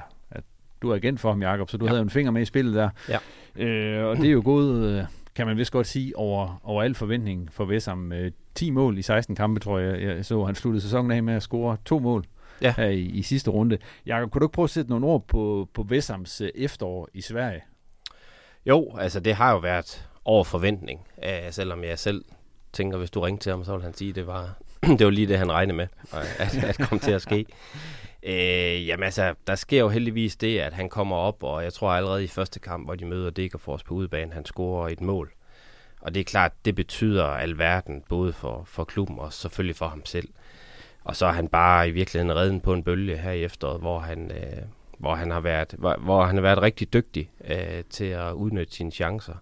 du er agent for ham, Jacob, så du ja. havde jo en finger med i spillet der. Ja. Øh, og det er jo gået, øh, kan man vist godt sige, over, over al forventning for Vessam. Øh, 10 mål i 16 kampe, tror jeg. Jeg så, han sluttede sæsonen af med at score to mål ja. her i, i sidste runde. Jakob, kunne du ikke prøve at sætte nogle ord på, på Vessams øh, efterår i Sverige? Jo, altså det har jo været over forventning, øh, selvom jeg selv tænker, hvis du ringte til ham, så vil han sige, at det var, det var lige det, han regnede med, at, at komme til at ske. Øh, jamen altså, der sker jo heldigvis det, at han kommer op, og jeg tror allerede i første kamp, hvor de møder Degerfors på udebane, han scorer et mål. Og det er klart, det betyder alverden, både for, for klubben og selvfølgelig for ham selv. Og så er han bare i virkeligheden redden på en bølge her i efteråret, hvor han, øh, hvor han har været, hvor, hvor han har været rigtig dygtig øh, til at udnytte sine chancer.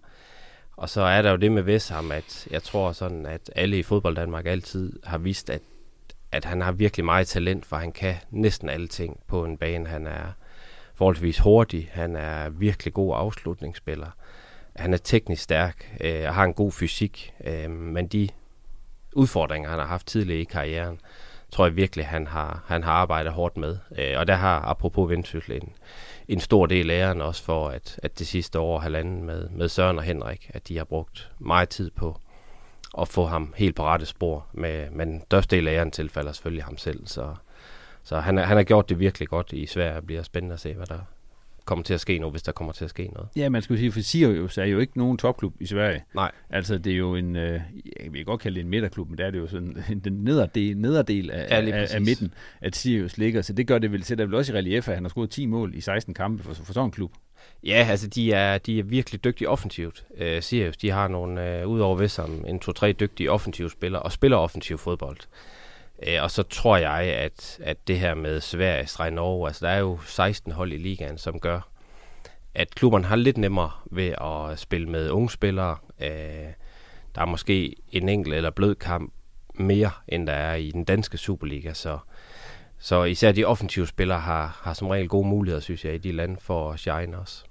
Og så er der jo det med Vesham, at jeg tror sådan, at alle i fodbold Danmark altid har vist, at, at han har virkelig meget talent, for han kan næsten alle ting på en bane. Han er forholdsvis hurtig, han er virkelig god afslutningsspiller, han er teknisk stærk øh, og har en god fysik, øh, men de udfordringer, han har haft tidligere i karrieren, tror jeg virkelig, han har, han har arbejdet hårdt med. Øh, og der har, apropos Vendsyssel, en, en stor del af æren også for, at, at det sidste år halvanden med, med Søren og Henrik, at de har brugt meget tid på at få ham helt på rette spor. Med, men største del af æren tilfælder selvfølgelig ham selv. Så, så han, han har gjort det virkelig godt i Sverige. Det bliver spændende at se, hvad der kommer til at ske nu, hvis der kommer til at ske noget. Ja, man skulle sige, for Sirius er jo ikke nogen topklub i Sverige. Nej. Altså, det er jo en, øh, jeg vil godt kalde det en midterklub, men det er det jo sådan den nederdel, nederdel af, Ja, af, af midten, at Sirius ligger. Så det gør det vel, sætter vel også i relief, at han har scoret 10 mål i 16 kampe for, for sådan en klub. Ja, altså de er, de er virkelig dygtige offensivt. Øh, Sirius, de har nogle, øh, udover Vesam, en to-tre dygtige offensive spillere, og spiller offensiv fodbold. Øh, og så tror jeg, at, at det her med Sverige, Sverige Norge, altså der er jo 16 hold i ligaen, som gør, at klubberne har lidt nemmere ved at spille med unge spillere. Øh, der er måske en enkelt eller blød kamp mere, end der er i den danske Superliga, så, så især de offensive spillere har, har som regel gode muligheder, synes jeg, i de lande for at shine også.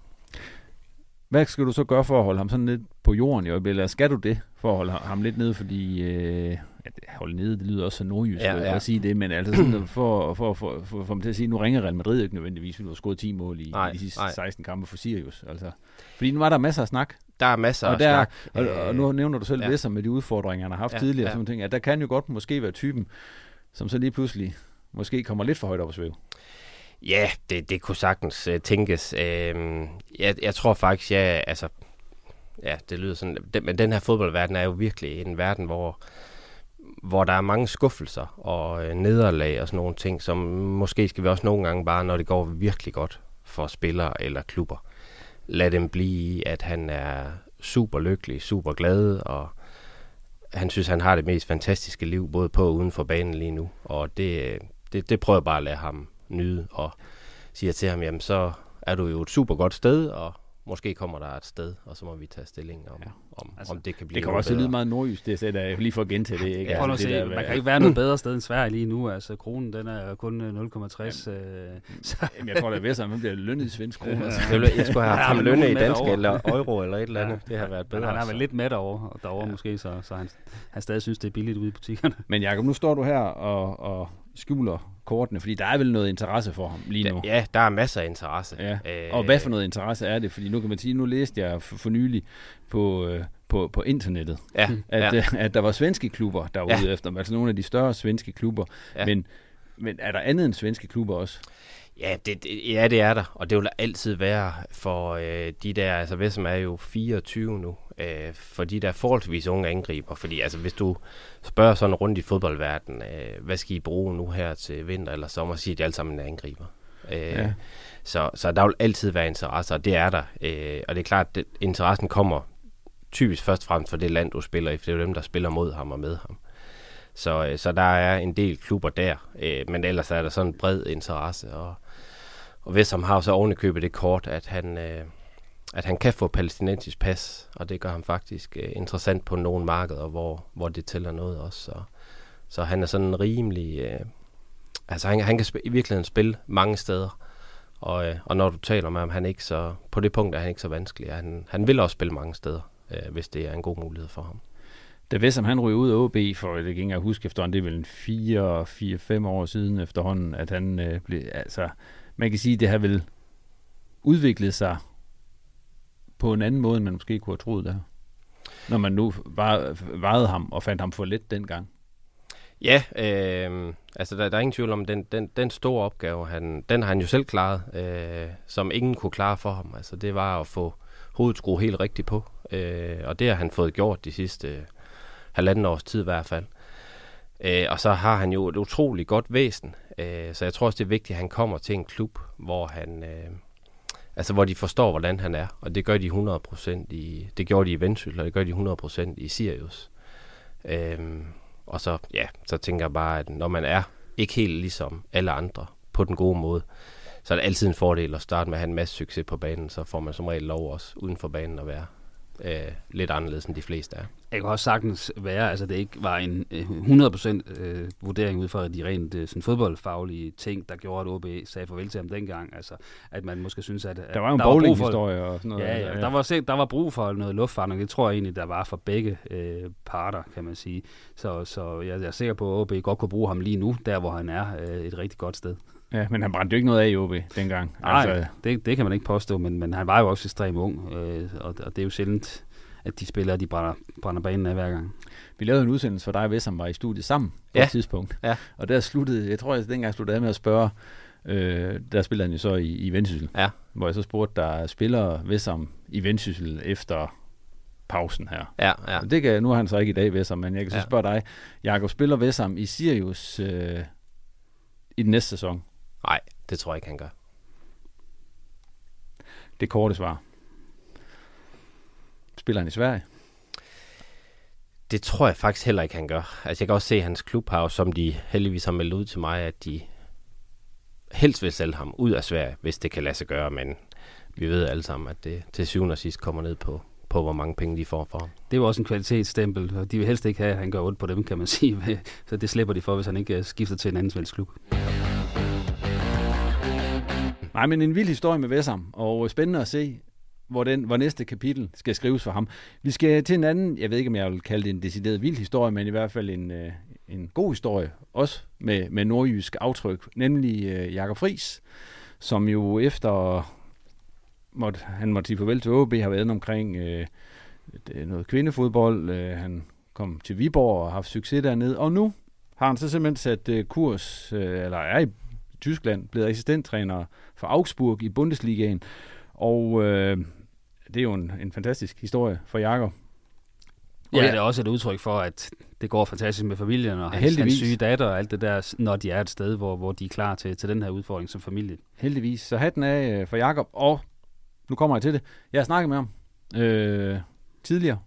Hvad skal du så gøre for at holde ham sådan lidt på jorden i øjeblikket? Eller skal du det for at holde ham lidt nede? Fordi øh, ja, det- holde nede, det lyder også så nordjysk Ja, ja, ja. ja. at sige det, men altså sådan for, for, for, for, for mig til at sige, nu ringer Real Madrid ikke nødvendigvis, fordi du har scoret 10 mål i, Nej, i de sidste nej. 16 kampe for Sirius. Altså. Fordi nu var der masser af snak. Der er masser og af snak. Og, og nu nævner du selv Ja. ja. Vesser med de udfordringer, han har haft Ja, ja, tidligere. ja. Ja. Sådan ting, at der kan jo godt måske være typen, som så lige pludselig måske kommer lidt for højt op at svæve. Ja, det, det kunne sagtens øh, tænkes. Øh, jeg, jeg tror faktisk, ja, altså, ja, det lyder sådan, den, men den her fodboldverden er jo virkelig en verden, hvor, hvor der er mange skuffelser og øh, nederlag og sådan nogle ting, som måske skal vi også nogle gange bare, når det går virkelig godt for spillere eller klubber, lade dem blive i, at han er super lykkelig, super glad, og han synes, han har det mest fantastiske liv, både på og uden for banen lige nu. Og det, øh, det, det prøver jeg bare at lade ham nyde, og siger til ham, jamen så er du jo et super godt sted, og måske kommer der et sted, og så må vi tage stilling om, ja. om, altså, om det kan blive Det kan også lyde meget nordjysk, det sætter jeg lige for at gentage det. Ikke? Ja, altså, det der, man kan ikke være noget bedre sted end Sverige lige nu. Altså, kronen den er kun 0,60. Øh, så. Jamen, jeg tror, det er ved, at man bliver lønnet i svensk kroner. Ja. Jeg skulle have haft ham lønnet i dansk eller euro eller et eller andet. Ja. Det har været bedre. Men han har været lidt med derovre, derovre ja. måske, så, så han, han stadig synes, det er billigt ude i butikkerne. Men Jacob, nu står du her og, og skjuler kortene, fordi der er vel noget interesse for ham lige nu. Ja, der er masser af interesse. Ja. Øh, og hvad for noget interesse er det? Fordi nu kan man sige, nu læste jeg for, for nylig på, øh, på, på internettet, ja, at, ja. Øh, at der var svenske klubber, der var ja. ude efter, altså nogle af de større svenske klubber. Ja. Men, men er der andet end svenske klubber også? Ja det, det, ja, det er der, og det vil der altid være for øh, de der, altså Vessem er jo 24 nu, øh, for de der forholdsvis unge angriber, fordi altså hvis du spørger sådan rundt i fodboldverdenen, øh, hvad skal I bruge nu her til vinter eller sommer, siger de alle sammen en angriber. Øh, ja. så, så der vil altid være interesse, og det er der, øh, og det er klart, at interessen kommer typisk først og fremmest for det land, du spiller i, for det er jo dem, der spiller mod ham og med ham. Så, øh, så der er en del klubber der, øh, men ellers er der sådan en bred interesse, og og Vestham har jo så oven købet det kort, at han, øh, at han kan få palæstinensisk pas, og det gør ham faktisk øh, interessant på nogle markeder, hvor, hvor det tæller noget også. Så, så han er sådan rimelig... Øh, altså han, han kan sp- i virkeligheden spille mange steder, og, øh, og når du taler med ham, han er ikke så, på det punkt er han ikke så vanskelig. Han, han vil også spille mange steder, øh, hvis det er en god mulighed for ham. Da Vestham han ryger ud af OB, for det kan jeg huske efterhånden, det er vel 4-5 år siden efterhånden, at han øh, blev, altså, man kan sige, det har vel udviklet sig på en anden måde, end man måske kunne have troet det her. Når man nu vejede ham og fandt ham for let dengang. Ja, øh, altså der, der er ingen tvivl om, den, den, den store opgave, han, den har han jo selv klaret, øh, som ingen kunne klare for ham. Altså det var at få hovedet skruet helt rigtigt på, øh, og det har han fået gjort de sidste øh, halvanden års tid i hvert fald. Øh, og så har han jo et utroligt godt væsen, øh, så jeg tror også, det er vigtigt, at han kommer til en klub, hvor han... Øh, altså hvor de forstår, hvordan han er, og det gør de 100% i, det gjorde de i Vendsyssel, og det gør de 100% i Sirius. Øhm, og så, ja, så tænker jeg bare, at når man er ikke helt ligesom alle andre på den gode måde, så er det altid en fordel at starte med at have en masse succes på banen, så får man som regel lov også uden for banen at være øh, lidt anderledes end de fleste er. Det kan også sagtens være, altså det ikke var en 100% øh, vurdering ud fra de rent øh, sådan fodboldfaglige ting, der gjorde, at OB sagde farvel til ham dengang. Altså, at man måske synes, at, at der var jo en bowling-historie og sådan noget. Ja, ja, ja. Der, var, der var brug for noget luftfartning. Det tror jeg egentlig, der var for begge øh, parter, kan man sige. Så, så jeg, jeg er sikker på, at OB godt kunne bruge ham lige nu, der hvor han er øh, et rigtig godt sted. Ja, men han brændte jo ikke noget af i OB dengang. Nej, altså... det, det kan man ikke påstå, men, men han var jo også ekstremt ung, øh, og, og det er jo sjældent, at de spillere, de brænder, brænder banen af hver gang. Vi lavede en udsendelse for dig og som var i studiet sammen på ja. et tidspunkt. Ja. Og der sluttede, jeg tror, jeg dengang sluttede af med at spørge, øh, der spillede han jo så i, i Vendsyssel. Ja. Hvor jeg så spurgte, der spiller Vessam i Vendsyssel efter pausen her. Ja, ja. Og det kan, nu har han så ikke i dag Vessam, men jeg kan så ja. spørge dig, Jakob, spiller Vessam i Sirius øh, i den næste sæson? Nej, det tror jeg ikke, han gør. Det korte svar. Spiller han i Sverige? Det tror jeg faktisk heller ikke, han gør. Altså, jeg kan også se, at hans klub har som de heldigvis har meldt ud til mig, at de helst vil sælge ham ud af Sverige, hvis det kan lade sig gøre, men vi ved alle sammen, at det til syvende og sidst kommer ned på, på hvor mange penge de får for ham. Det er jo også en kvalitetsstempel, og de vil helst ikke have, at han gør ondt på dem, kan man sige. Så det slipper de for, hvis han ikke skifter til en anden svensk klub. Nej, men en vild historie med Vessam, og øh, spændende at se, hvor, den, hvor næste kapitel skal skrives for ham. Vi skal til en anden, jeg ved ikke, om jeg vil kalde det en decideret vild historie, men i hvert fald en, øh, en god historie, også med, med nordjysk aftryk, nemlig øh, Jakob Fris, som jo efter måtte, han måtte sige farvel til OB, har været omkring øh, øh, noget kvindefodbold. Øh, han kom til Viborg og har haft succes dernede, og nu har han så simpelthen sat øh, kurs, øh, eller er i Tyskland, blevet assistenttræner for Augsburg i Bundesligaen. Og øh, det er jo en, en fantastisk historie for Jakob. Ja, det er også et udtryk for, at det går fantastisk med familien og hans, hans syge datter og alt det der, når de er et sted, hvor, hvor de er klar til, til den her udfordring som familie. Heldigvis. Så hatten af øh, for Jakob og nu kommer jeg til det. Jeg har snakket med ham øh, tidligere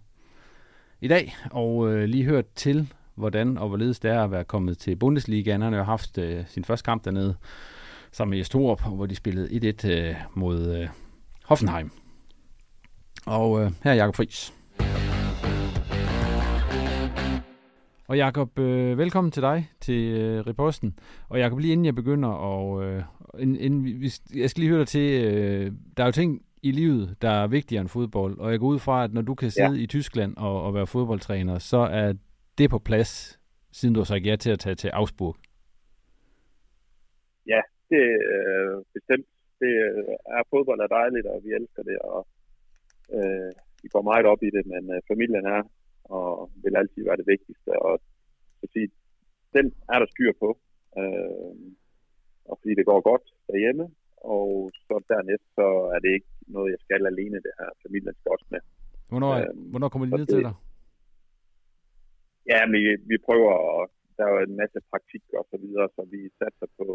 i dag, og øh, lige hørt til, hvordan og hvorledes det er at være kommet til Bundesligaen. Han har jo haft øh, sin første kamp dernede sammen med Jes hvor de spillede 1-1 øh, mod øh, Hoffenheim. Og øh, her er Jakob Friis. Og Jakob, øh, velkommen til dig til øh, Reposten. Og Jakob, lige inden jeg begynder, og øh, inden, inden vi, jeg skal lige høre dig til, øh, der er jo ting i livet, der er vigtigere end fodbold. Og jeg går ud fra, at når du kan sidde ja. i Tyskland og, og være fodboldtræner, så er det på plads, siden du har sagt ja til at tage til Augsburg. Ja, det er øh, bestemt. Det er fodbold er dejligt, og vi elsker det, og øh, vi går meget op i det, men øh, familien er og vil altid være det vigtigste. Og så sige, den er der styr på. Øh, og fordi det går godt derhjemme, og så dernæst, så er det ikke noget, jeg skal alene, det her. Familien skal også med. Hvornår, øh, hvornår kommer de ned til dig? Ja, vi, vi prøver, der er jo en masse praktik og så videre, så vi satser på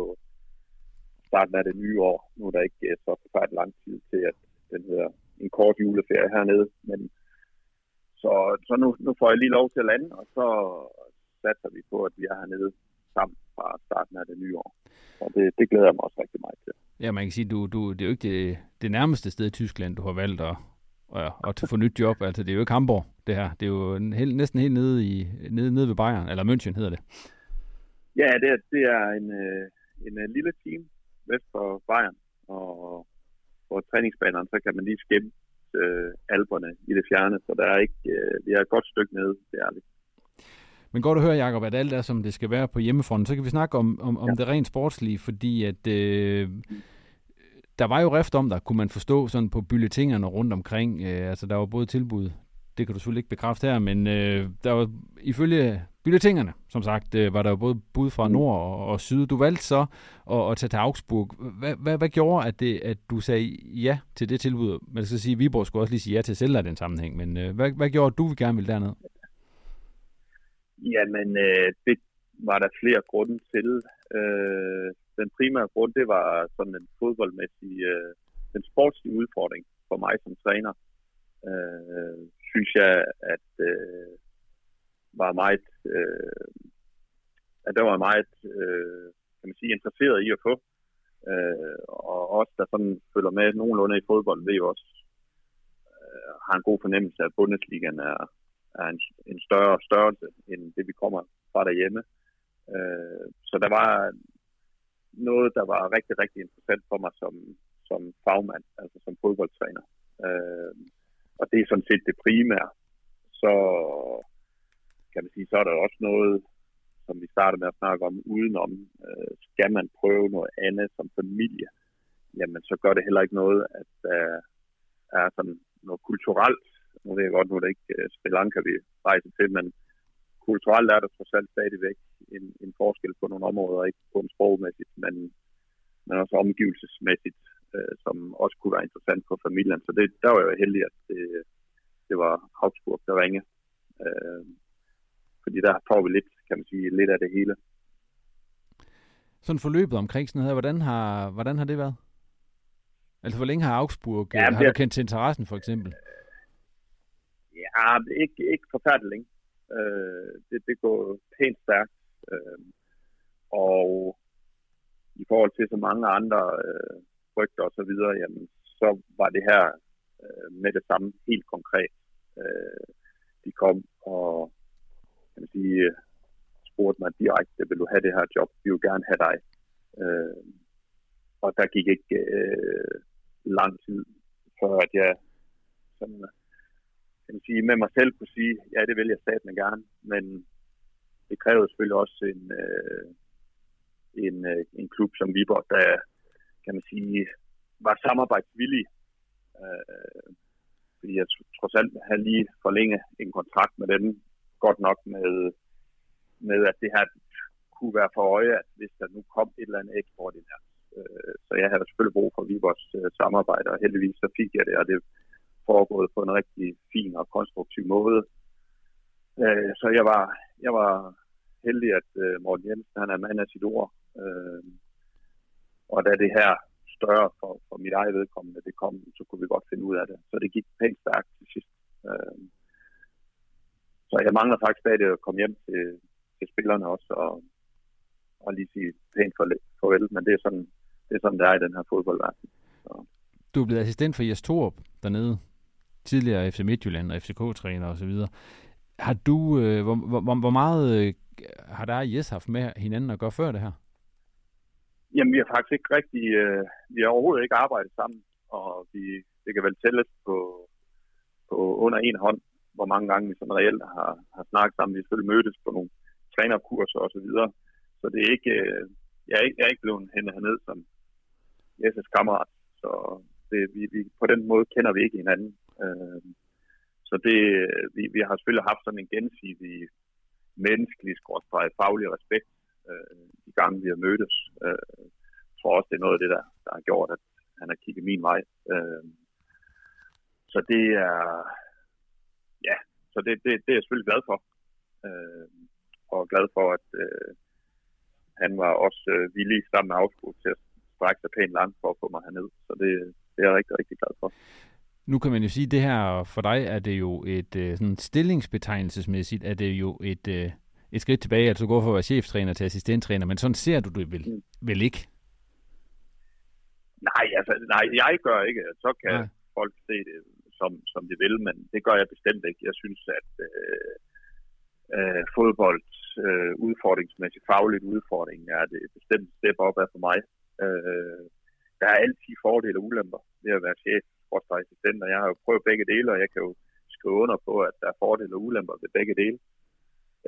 starten af det nye år. Nu er der ikke øh, så forfærdeligt lang tid til, at den hedder en kort juleferie hernede, men så, så nu, nu får jeg lige lov til at lande, og så satser vi på, at vi er hernede sammen fra starten af det nye år. Og det, det glæder jeg mig også rigtig meget til. Ja, man kan sige, du, du, det er jo ikke det, det nærmeste sted i Tyskland, du har valgt at, at, at få nyt job. Altså, det er jo ikke Hamburg, det her. Det er jo en, helt, næsten helt nede, i, nede, nede ved Bayern, eller München hedder det. Ja, det, det er en, øh, en, en øh, lille team vest for Bayern, og på træningsbanerne, så kan man lige skimme øh, alberne i det fjerne, så der er ikke, øh, vi er et godt stykke nede, det er det. Men godt at høre, Jacob, at alt er, som det skal være på hjemmefronten. Så kan vi snakke om, om, om ja. det rent sportslige, fordi at øh, der var jo rift om der, kunne man forstå sådan på bulletingerne rundt omkring. Øh, altså, der var både tilbud, det kan du selvfølgelig ikke bekræfte her, men øh, der var ifølge Bylletingerne, som sagt, øh, var der jo både bud fra nord og, og syd. Du valgte så at, at tage til Augsburg. Hvad, hvad, hvad gjorde, at, det, at du sagde ja til det tilbud? Man skal sige, at Viborg skulle også lige sige ja til selv i den sammenhæng, men øh, hvad, hvad gjorde, at du gerne ville derned? Jamen, øh, det var der flere grunde til. Øh, den primære grund, det var sådan en fodboldmæssig, øh, den sportslige udfordring for mig som træner. Øh, synes jeg, at øh, var meget, øh, at der var meget, øh, kan man sige, interesseret i at få. Øh, og også der sådan følger med nogenlunde i fodbold, ved jo også, øh, har en god fornemmelse af, at Bundesligaen er, er en, en større størrelse, end det vi kommer fra derhjemme. Øh, så der var noget, der var rigtig, rigtig interessant for mig som, som fagmand, altså som fodboldtræner. Øh, og det er sådan set det primære. Så kan man sige, så er der også noget, som vi startede med at snakke om, udenom. Øh, skal man prøve noget andet som familie, jamen så gør det heller ikke noget, at der er sådan noget kulturelt nu ved jeg godt, nu er det ikke øh, Sri Lanka, vi rejser til, men kulturelt er der trods alt stadigvæk en, en forskel på nogle områder, ikke kun sprogmæssigt, men, men også omgivelsesmæssigt, uh, som også kunne være interessant for familien. Så det, der var jeg heldig, at det, det var Augsburg, der ringede. Uh, fordi der får vi lidt, kan man sige, lidt af det hele. Sådan forløbet omkring sådan noget her, hvordan har, hvordan har det været? Altså, hvor længe har Augsburg, ja, har du kendt til interessen for eksempel? Ja, ikke, ikke forfærdeligt længe. Øh, det, det går pænt stærkt. Øh, og i forhold til så mange andre øh, rygter og så videre, jamen, så var det her øh, med det samme helt konkret. Øh, de kom og kan man sige, øh, spurgte mig direkte, vil du have det her job? Vi vil gerne have dig. Øh, og der gik ikke øh, lang tid, før at jeg sådan, øh, kan man sige, med mig selv kunne sige, ja, det vil jeg staten gerne, men det krævede selvfølgelig også en, øh, en, øh, en klub som Viborg, der, kan man sige, var samarbejdsvillig. Øh, fordi jeg trods alt havde lige forlænge en kontrakt med dem, godt nok med, med at det her kunne være for øje, at hvis der nu kom et eller andet ekstraordinært. Øh, så jeg havde selvfølgelig brug for Vibers øh, samarbejde, og heldigvis så fik jeg det, og det foregået på en rigtig fin og konstruktiv måde. Øh, så jeg var, jeg var heldig, at øh, Morten Jensen han er mand af sit ord. Øh, og da det her større for, for mit eget vedkommende, det kom, så kunne vi godt finde ud af det. Så det gik pænt stærkt til sidst. Øh, så jeg mangler faktisk stadig at komme hjem til, til spillerne også, og, og lige sige pænt farvel, men det er sådan, det er sådan, det er i den her fodboldverden. Så. Du er blevet assistent for Jes Torp dernede, tidligere FC Midtjylland og FCK-træner osv. Har du, øh, hvor, hvor, hvor meget øh, har der og Jes haft med hinanden at gøre før det her? Jamen, vi har faktisk ikke rigtig, øh, vi har overhovedet ikke arbejdet sammen, og vi, det kan vel tælles på, på under en hånd, hvor mange gange vi sådan reelt har, har snakket sammen. Vi har selvfølgelig mødtes på nogle trænerkurser og så videre. Så det er ikke, øh, jeg, er ikke, jeg er ikke blevet hentet herned som Jes' kammerat. Så det, vi, vi, på den måde kender vi ikke hinanden. Øh, så det, øh, vi, vi har selvfølgelig haft sådan en gensidig menneskelig, skråstrej, faglig respekt øh, de gange, vi har mødtes. Øh, jeg tror også, det er noget af det, der, der har gjort, at han har kigget min vej. Øh, så det er, ja, så det, det, det er jeg selvfølgelig glad for. Øh, og glad for, at øh, han var også øh, villig sammen med Augsburg til at strække sig pænt langt for at få mig herned. Så det, det er jeg rigtig, rigtig glad for. Nu kan man jo sige, at det her for dig er det jo et øh, sådan stillingsbetegnelsesmæssigt, er det jo et, øh, et skridt tilbage, at du går fra at være cheftræner til assistenttræner, men sådan ser du det vel, mm. vel ikke? Nej, altså, nej, jeg gør ikke. Så kan nej. folk se det, som, som de vil, men det gør jeg bestemt ikke. Jeg synes, at øh, øh, fodbold øh, udfordringsmæssigt, fagligt udfordring er det bestemt step op af for mig. Øh, der er altid fordele og ulemper ved at være chef og assistent, og jeg har jo prøvet begge dele, og jeg kan jo skrive under på, at der er fordele og ulemper ved begge dele. Øh,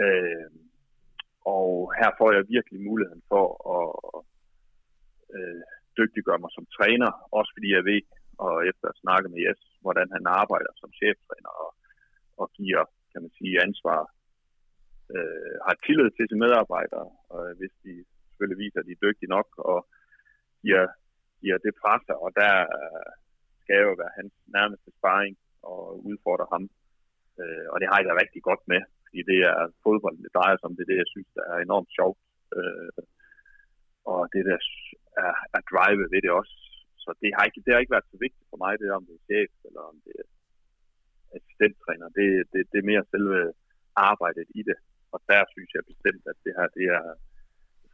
Øh, og her får jeg virkelig muligheden for at øh, dygtiggøre mig som træner, også fordi jeg ved, og efter at snakke med Jes, hvordan han arbejder som cheftræner og, og giver, kan man sige, ansvar, øh, har tillid til sine medarbejdere, og hvis de selvfølgelig viser, at de er dygtige nok, og giver, giver det fra sig, og der skal jo være hans nærmeste sparring og udfordre ham. Øh, og det har jeg da rigtig godt med, fordi det er fodbold, det drejer sig om, det er det, jeg synes, der er enormt sjovt. Øh, og det der er, er drive ved det også. Så det har, ikke, det har ikke været så vigtigt for mig, det er, om det er chef eller om det er assistenttræner. Det, det, det er mere selve arbejdet i det. Og der synes jeg bestemt, at det her det er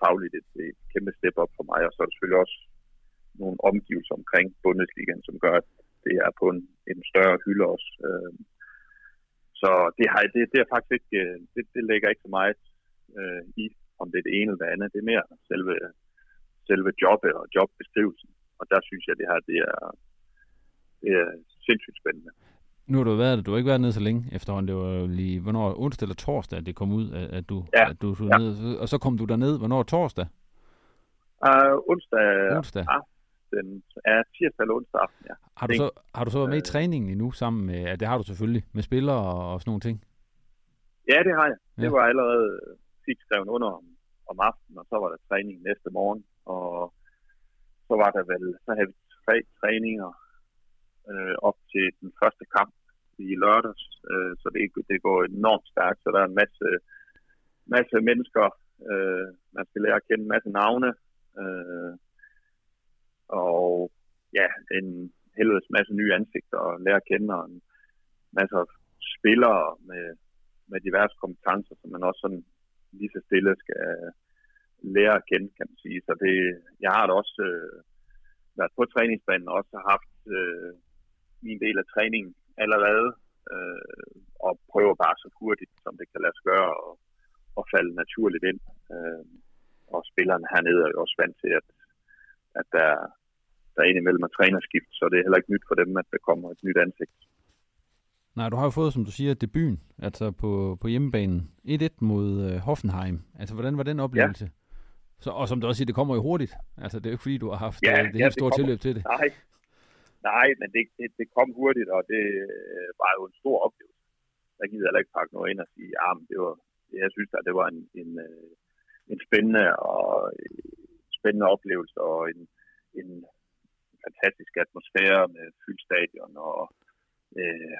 fagligt et, et kæmpe step op for mig. Og så er der selvfølgelig også nogle omgivelser omkring Bundesligaen, som gør, at det er på en, en større hylde også. Øh, så det, har, det, det er faktisk ikke, øh, det, det lægger ikke så meget øh, i, om det er det ene eller det andet. Det er mere selve, selve jobbet og jobbeskrivelsen. Og der synes jeg, det her det er, det er sindssygt spændende. Nu har du været Du har ikke været nede så længe efterhånden. Det var lige, hvornår, onsdag eller torsdag, at det kom ud, at du, ja. at du tog ja. ned. Og så kom du derned. Hvornår torsdag? Uh, onsdag. Onsdag. Ja, den er tirsdag eller onsdag aften, ja. Har du, så, har du så været med i træningen endnu sammen med, ja, det har du selvfølgelig, med spillere og, og sådan nogle ting? Ja, det har jeg. Ja. Det var allerede fik skrevet under om, om aftenen, og så var der træning næste morgen, og så var der vel, så havde vi tre træninger øh, op til den første kamp i lørdags, øh, så det, det går enormt stærkt, så der er en masse, masse mennesker, øh, man skal lære at kende, en masse navne, øh, og ja, en helvedes masse nye ansigter og lære at kende, og en masse spillere med, med diverse kompetencer, som man også sådan lige så stille skal lære at kende, kan man sige. Så det, jeg har da også øh, været på træningsbanen og også haft øh, min del af træningen allerede, øh, og prøver bare så hurtigt, som det kan lade sig gøre, og, og falde naturligt ind. Øh, og spillerne hernede er jo også vant til, at, at der, der er indimellem er trænerskift, så det er heller ikke nyt for dem, at der kommer et nyt ansigt. Nej, du har jo fået, som du siger, debuten, altså på, på hjemmebanen. 1-1 mod øh, Hoffenheim. Altså, hvordan var den oplevelse? Ja. Så, og som du også siger, det kommer jo hurtigt. Altså, det er jo ikke fordi, du har haft ja, øh, det helt ja, store det tilløb til det. Nej, nej men det, det, det kom hurtigt, og det øh, var jo en stor oplevelse. Der gider heller ikke pakke noget ind og sige, ja, men det var, jeg synes at det var en, en, øh, en spændende og spændende oplevelse og en, en fantastisk atmosfære med fyldt stadion og, øh,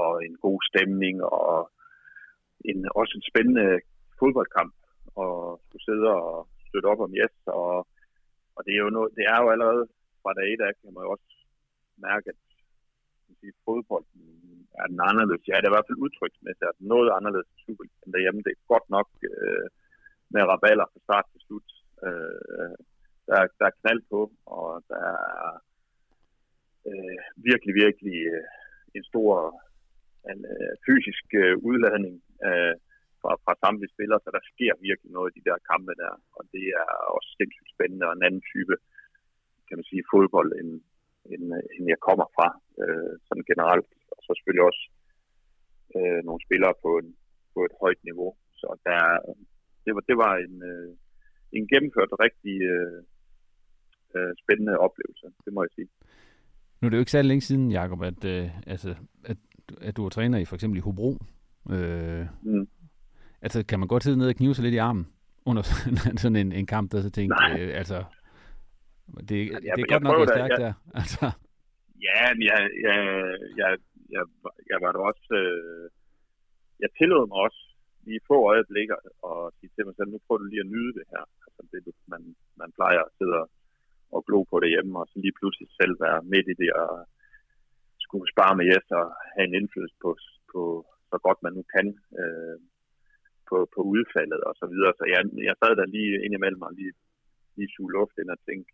og en god stemning og en, også en spændende fodboldkamp og skulle sidde og støtte op om Jes og, og det er jo noget, det er jo allerede fra dag et af, kan man jo også mærke, at sige, fodbolden er den anderledes. Ja, det er i hvert fald udtryksmæssigt, at noget anderledes end derhjemme. Det er godt nok øh, med raballer fra start til slut. Øh, der, der er knald på, og der er øh, virkelig, virkelig øh, en stor en, øh, fysisk øh, udladning øh, fra, fra samtlige spillere, så der sker virkelig noget i de der kampe der, og det er også sindssygt spændende og en anden type, kan man sige, fodbold, end, end, end jeg kommer fra, øh, sådan generelt. Og så selvfølgelig også øh, nogle spillere på, en, på et højt niveau. Så der, det, var, det var en, øh, en gennemført rigtig øh, øh, spændende oplevelse, det må jeg sige. Nu er det jo ikke særlig længe siden, Jacob, at, øh, altså, at, at du var træner i for eksempel i Hobro. Øh, mm. Altså, kan man godt sidde ned og knive sig lidt i armen under sådan en, en kamp, der så tænkte, øh, altså, det, det er godt nok lidt stærkt der. Altså. Ja, men jeg, jeg, jeg, jeg, jeg var da også, øh, jeg tillod mig også lige få øjeblikker og sige til mig selv, nu prøver du lige at nyde det her. Altså det, man, man plejer at sidde og glo på det hjemme, og så lige pludselig selv være midt i det og skulle spare med Jes og have en indflydelse på, på så godt man nu kan øh, på, på udfaldet og så videre. Så jeg, jeg sad der lige indimellem og lige, lige suge luft ind og tænke,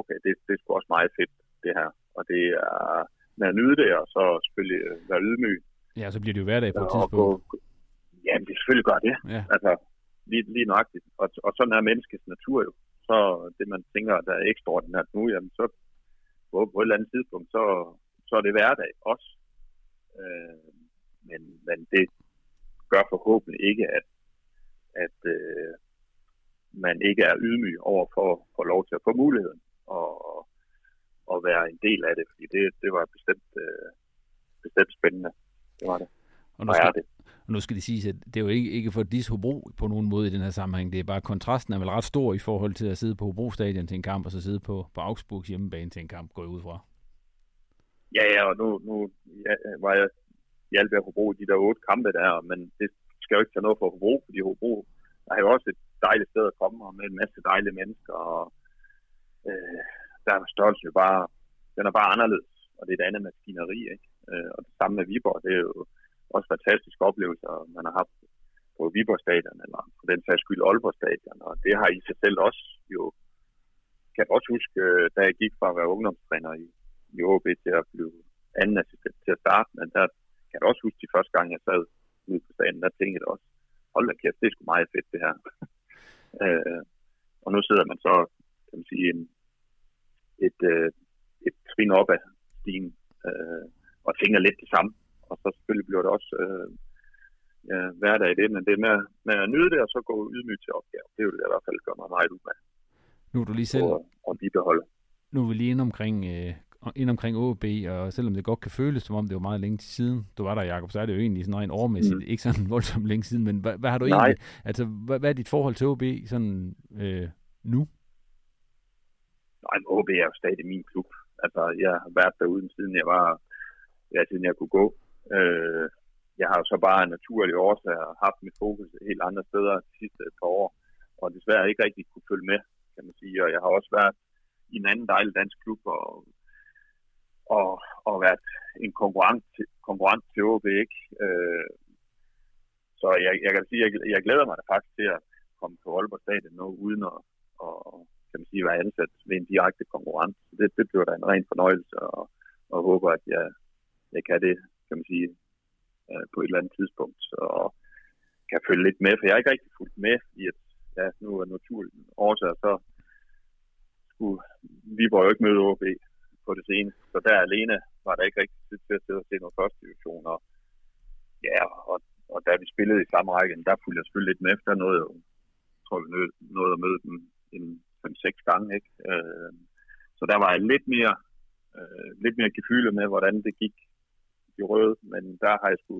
okay, det, det er sgu også meget fedt, det her. Og det er med at nyde det, og så selvfølgelig være ydmyg. Ja, så bliver det jo hverdag på et tidspunkt. Gå, ja, det selvfølgelig gør det. Ja. Altså, lige, lige nøjagtigt. Og, og sådan er menneskets natur jo. Så det, man tænker, der er ekstraordinært nu, jamen så på, på et eller andet tidspunkt, så, så er det hverdag også. Øh, men, men det gør forhåbentlig ikke, at, at øh, man ikke er ydmyg over for at få lov til at få muligheden og, og være en del af det, fordi det, det var bestemt, øh, bestemt spændende. Det var det. Og nu skal, det. Og nu skal det siges, at det er jo ikke, ikke for dis Hobro på nogen måde i den her sammenhæng. Det er bare, kontrasten er vel ret stor i forhold til at sidde på Hobro Stadion til en kamp, og så sidde på, på Augsburgs hjemmebane til en kamp, går jeg ud fra. Ja, ja, og nu, nu ja, var jeg i alt ved Hobro i de der otte kampe der, men det skal jo ikke tage noget for Hobro, fordi Hobro er jo også et dejligt sted at komme, og med en masse dejlige mennesker, og øh, der er størrelsen jo bare, den er bare anderledes, og det er et andet maskineri, ikke? Øh, og det samme med Viborg, det er jo også fantastiske oplevelser, man har haft på Viborg Stadion, eller på den sags skyld Aalborg Stadion, og det har i sig selv også jo, kan jeg også huske, øh, da jeg gik fra at være ungdomstræner i, i OB til at blive anden assistent til at starte, men der kan jeg også huske de første gang, jeg sad ude på stadion, der tænkte jeg også, hold da kæft, det er sgu meget fedt det her. øh, og nu sidder man så, kan man sige, en, et, øh, et trin op af stigen øh, og tænker lidt det samme. Og så selvfølgelig bliver det også øh, ja, hverdag i det, men det er med, med at nyde det, og så gå ydmygt til opgaven. Det vil jeg i hvert fald gøre mig meget ud med. Nu er du lige selv... Og, og bibeholde. Nu er vi lige inde omkring, øh, ind omkring OB, og selvom det godt kan føles, som om det var meget længe til siden, du var der, Jacob, så er det jo egentlig sådan rent overmæssigt, mm. ikke sådan voldsomt længe siden, men hvad, hvad har du Nej. egentlig, altså hvad, hvad er dit forhold til OB sådan øh, nu? Nej, OB er jo stadig min klub. Altså, jeg har været derude, siden jeg var, ja, siden jeg kunne gå. Øh, jeg har jo så bare naturlig årsag haft mit fokus helt andre steder de sidste par år, og desværre ikke rigtig kunne følge med, kan man sige. Og jeg har også været i en anden dejlig dansk klub, og, og, og været en konkurrent, konkurrent til OB, ikke? Øh, så jeg, jeg kan sige, jeg, jeg glæder mig da faktisk til at komme på Aalborg Stadion nu, uden at, at, kan man sige, være ansat ved en direkte konkurrent. Det, det bliver da en ren fornøjelse, og, og håber, at jeg, jeg kan det, kan man sige, øh, på et eller andet tidspunkt, og kan følge lidt med, for jeg er ikke rigtig fulgt med i, at ja, nu er naturligt årsager, så skulle Viborg jo ikke møde OB på det seneste, så der alene var der ikke rigtig tid til at sidde og se noget første division, og ja, og, og da vi spillede i samme række, der fulgte jeg selvfølgelig lidt med efter noget, jeg tror vi nåede at møde dem en 5-6 gange, ikke? Øh, så der var jeg lidt mere, øh, lidt mere gefylde med, hvordan det gik i røde, men der har jeg sgu,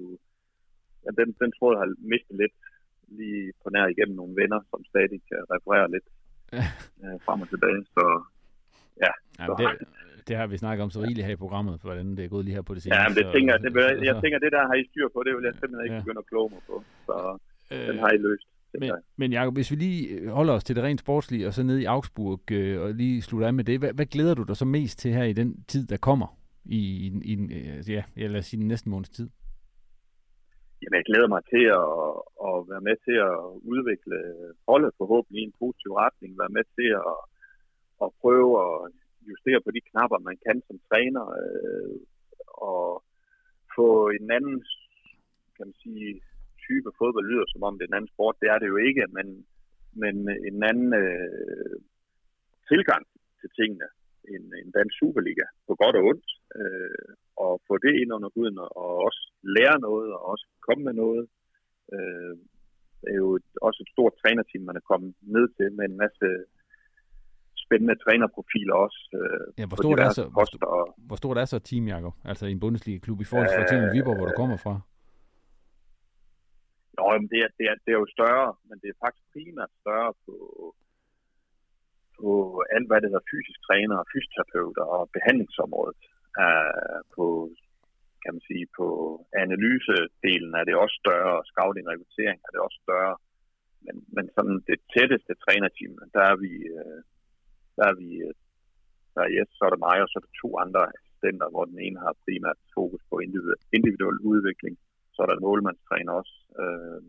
ja, den, den tror jeg har mistet lidt lige på nær igennem nogle venner, som stadig kan referere lidt øh, frem og tilbage. Så ja. Ja, så, det, det har vi snakket om så rigeligt her i programmet, hvordan det er gået lige her på det seneste. ja, men det tænker, det, jeg, jeg tænker, det der har I styr på, det vil jeg simpelthen ikke Ja. begynde at kloge mig på. Så Øh, den har I løst. Men, men Jacob, hvis vi lige holder os til det rent sportslige, og så ned i Augsburg, øh, og lige slutter af med det, hvad, hvad glæder du dig så mest til her i den tid, der kommer? I, i, i øh, ja, jeg lad os sige den næste måneds tid. Jamen, jeg glæder mig til at, at være med til at udvikle holdet forhåbentlig i en positiv retning, være med til at, at prøve at justere på de knapper, man kan som træner, øh, og få en anden, kan man sige, type fodbold lyder som om det er en anden sport. Det er det jo ikke, men, men en anden øh, tilgang til tingene end en dansk Superliga, på godt og ondt, øh, og få det ind under huden, og og også lære noget, og også komme med noget. Øh, det er jo et, også et stort trænerteam, man er kommet ned til, med en masse spændende trænerprofiler også. Øh, Ja, hvor stort, er så, hvor, poster, og, st- hvor stort er så team, Jacob? Altså i en Bundesliga-klub, i forhold til for eksempel Viborg, hvor du kommer fra? Nå, jamen det, er, det, er, det er jo større, men det er faktisk primært større på, på alt, hvad det hedder fysisk træner, fysioterapeuter og behandlingsområdet. Uh, på, kan man sige, på analysedelen er det også større, og scouting og rekruttering er det også større. Men, men sådan det tætteste trænerteam, der er vi, uh, der er vi, uh, der er yes, så er det mig, og så er der to andre assistenter, hvor den ene har primært fokus på individuel, udvikling, så er der en målmandstræner også. Øh,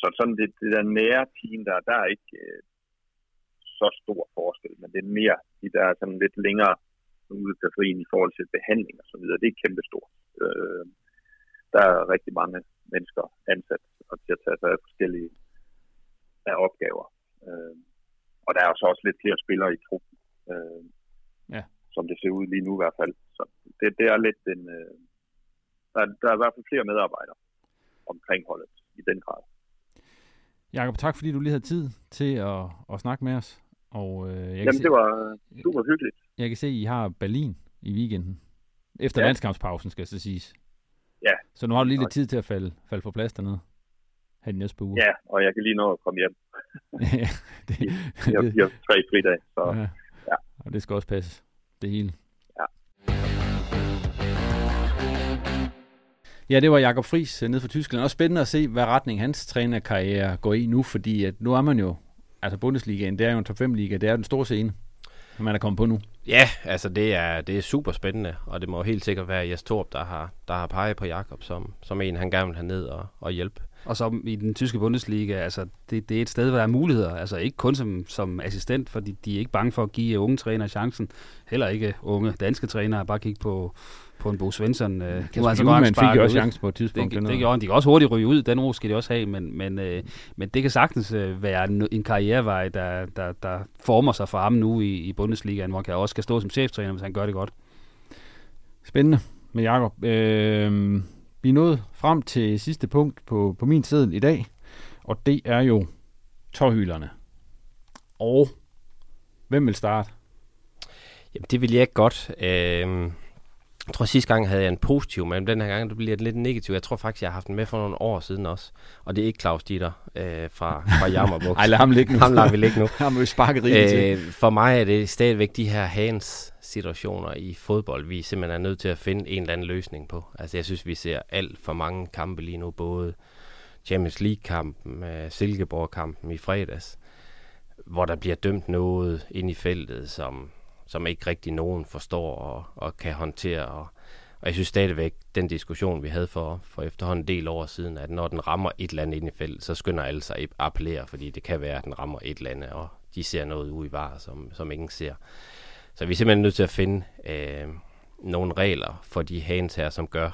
så sådan det, det der nære team, der, der er ikke så stor forskel, men det er mere de der er sådan lidt længere ude på ferien i forhold til behandling og så videre. Det er kæmpestort. Øh, der er rigtig mange mennesker ansat og til at tage sig af forskellige af opgaver. Øh, og der er så også lidt flere spillere i truppen, øh, Ja. som det ser ud lige nu i hvert fald. Så det, det er lidt en... Øh, der, der er i hvert fald flere medarbejdere omkring holdet i den grad. Jakob, tak fordi du lige havde tid til at, at snakke med os. Og, øh, jeg kan Jamen, se, det var super hyggeligt. Jeg kan se, at I har Berlin i weekenden. Efter Ja. landskampspausen, skal så siges. Ja. Så nu har du lige lidt tid til at falde, falde på plads dernede. Her de næste par uger. Ja, og jeg kan lige nå at komme hjem. ja det, Jeg har, jeg har tre fridage, så ja. ja. Og det skal også passe. Det hele. Ja. Ja, det var Jakob Friis øh, nede fra Tyskland. Også spændende at se, hvad retning hans trænerkarriere går i nu, fordi at nu er man jo, altså Bundesligaen, det er jo en top 5 liga, det er jo den store scene, man er kommet på nu. Ja, altså det er, det er super spændende, og det må helt sikkert være Jes Torp, der har, der har peget på Jakob som, som en, han gerne vil have ned og, og hjælpe. Og så i den tyske Bundesliga, altså det, det er et sted, hvor der er muligheder. Altså ikke kun som, som assistent, fordi de er ikke bange for at give unge trænere chancen. Heller ikke unge danske trænere. Bare kigge på, på en Bo Svensson. Øh, Kasper nu er han så Hjulmand godt fik jo også chance på et tidspunkt Det, det, det gjorde han. De kan også hurtigt ryge ud. Den ro skal de også have. Men, men, øh, men det kan sagtens øh, være en, en karrierevej, der, der, der former sig for ham nu i, i Bundesligaen, hvor han også skal stå som cheftræner, hvis han gør det godt. Spændende med Jakob. Øh, vi er nået frem til sidste punkt på, på min seddel i dag, og det er jo tårhylerne. Og hvem vil starte? Jamen, det vil jeg ikke godt. Øh, jeg tror, sidste gang havde jeg en positiv, men den her gang det bliver den lidt negativ. Jeg tror faktisk, jeg har haft den med for nogle år siden også. Og det er ikke Claus Ditter øh, fra, fra Jammerbugt. Ej, lad ham ligge nu. ham lader vi ligge nu. Ham har vi sparket rigeligt til. For mig er det stadigvæk de her hands situationer i fodbold, vi simpelthen er nødt til at finde en eller anden løsning på. Altså, jeg synes, vi ser alt for mange kampe lige nu, både Champions League-kampen, øh, Silkeborg-kampen i fredags, hvor der bliver dømt noget ind i feltet, som, som ikke rigtig nogen forstår og, og kan håndtere. Og, og jeg synes stadigvæk, den diskussion, vi havde for, for efterhånden en del år siden, at når den rammer et eller andet ind i feltet, så skynder alle sig at appellere, fordi det kan være, at den rammer et eller andet, og de ser noget ud i var, som, som ingen ser. Så vi er simpelthen nødt til at finde øh, nogle regler for de hands her, som gør,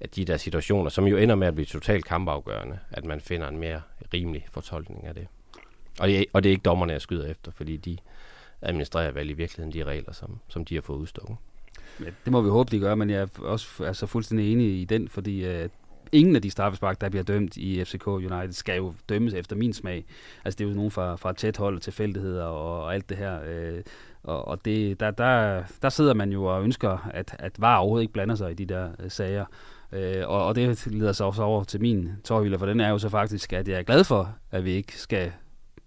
at de der situationer, som jo ender med at blive totalt kampafgørende, at man finder en mere rimelig fortolkning af det. Og det er, og det er ikke dommerne, jeg skyder efter, fordi de administrerer vel i virkeligheden de regler, som, som de har fået udstukket. Ja, det må vi håbe, de gør, men jeg er også altså, fuldstændig enig i den, fordi øh, ingen af de straffespark, der bliver dømt i FCK United, skal jo dømmes efter min smag. Altså det er jo nogen fra, fra tæt hold, tilfældigheder og, og alt det her. Øh, og og det, der, der, der sidder man jo og ønsker, at, at VAR overhovedet ikke blander sig i de der øh, sager. Øh, og, og det leder sig også over til min tårhylder, for den er jo så faktisk, at jeg er glad for, at vi ikke skal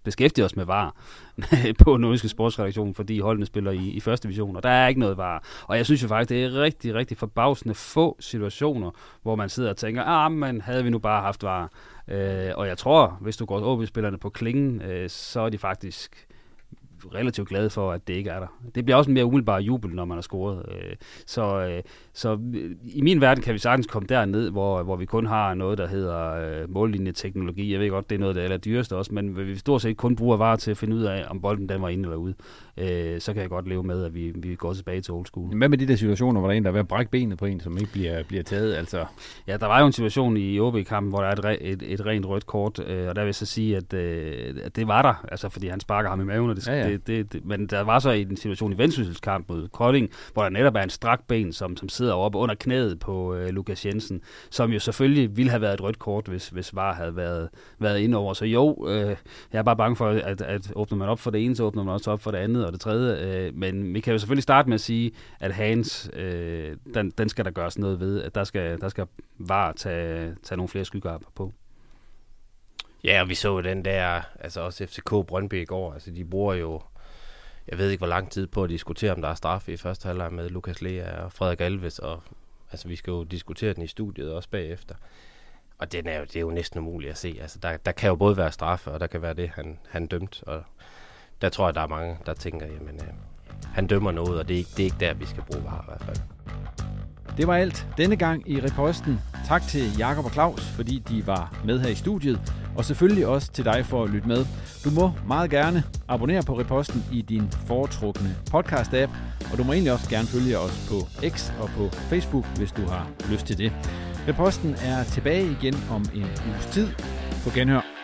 beskæftige os med var på Nordiske Sportsredaktion, fordi holdene spiller i, i første division, og der er ikke noget var. Og jeg synes jo faktisk, det er rigtig, rigtig forbavsende få situationer, hvor man sidder og tænker, ah, men havde vi nu bare haft var. Øh, og jeg tror, hvis du går OB-spillerne på klingen, øh, så er de faktisk relativt glade for, at det ikke er der. Det bliver også en mere umiddelbar jubel, når man har scoret. Øh, så, øh, så i min verden kan vi sagtens komme derned, hvor, hvor vi kun har noget, der hedder mållinjeteknologi. Jeg ved godt, det er noget, der er dyreste også, men vi stort set kun bruger varer til at finde ud af, om bolden den var inde eller ude. Så kan jeg godt leve med, at vi, vi går tilbage til old school. Hvad med de der situationer, hvor der er en, der er ved at brække benet på en, som ikke bliver, bliver taget? Altså? Ja, der var jo en situation i OB-kampen, hvor der er et, et, et rent rødt kort, og der vil jeg så sige, at, at det var der, altså fordi han sparker ham i maven, og det, ja, ja det, det, det, men der var så en situation i Vendsyssels kamp mod Kolding, hvor der netop er en strak ben, som, som sidder oppe under knæet på øh, Lukas Jensen, som jo selvfølgelig ville have været et rødt kort, hvis, hvis VAR havde været, været inde over. Så jo, øh, jeg er bare bange for, at, at åbner man op for det ene, så åbner man også op for det andet og det tredje. Øh, men vi kan jo selvfølgelig starte med at sige, at Hans, øh, den, den skal der gøres noget ved, at der skal, der skal VAR tage, tage nogle flere skygger på. Ja, og vi så den der, altså også FCK Brøndby i går, altså de bruger jo jeg ved ikke, hvor lang tid på at diskutere, om der er straf i første halvleg med Lukas Lea og Frederik Alves, og altså, vi skal jo diskutere den i studiet også bagefter. Og den er jo, det er jo næsten umuligt at se. Altså, der, der kan jo både være straffe, og der kan være det, han, han dømt. Og der tror jeg, der er mange, der tænker, jamen, øh, han dømmer noget, og det er, ikke, det er ikke der, vi skal bruge var i hvert fald. Det var alt denne gang i Reposten. Tak til Jakob og Claus, fordi de var med her i studiet. Og selvfølgelig også til dig for at lytte med. Du må meget gerne abonnere på Reposten i din foretrukne podcast-app. Og du må egentlig også gerne følge os på X og på Facebook, hvis du har lyst til det. Reposten er tilbage igen om en uges tid. På genhør.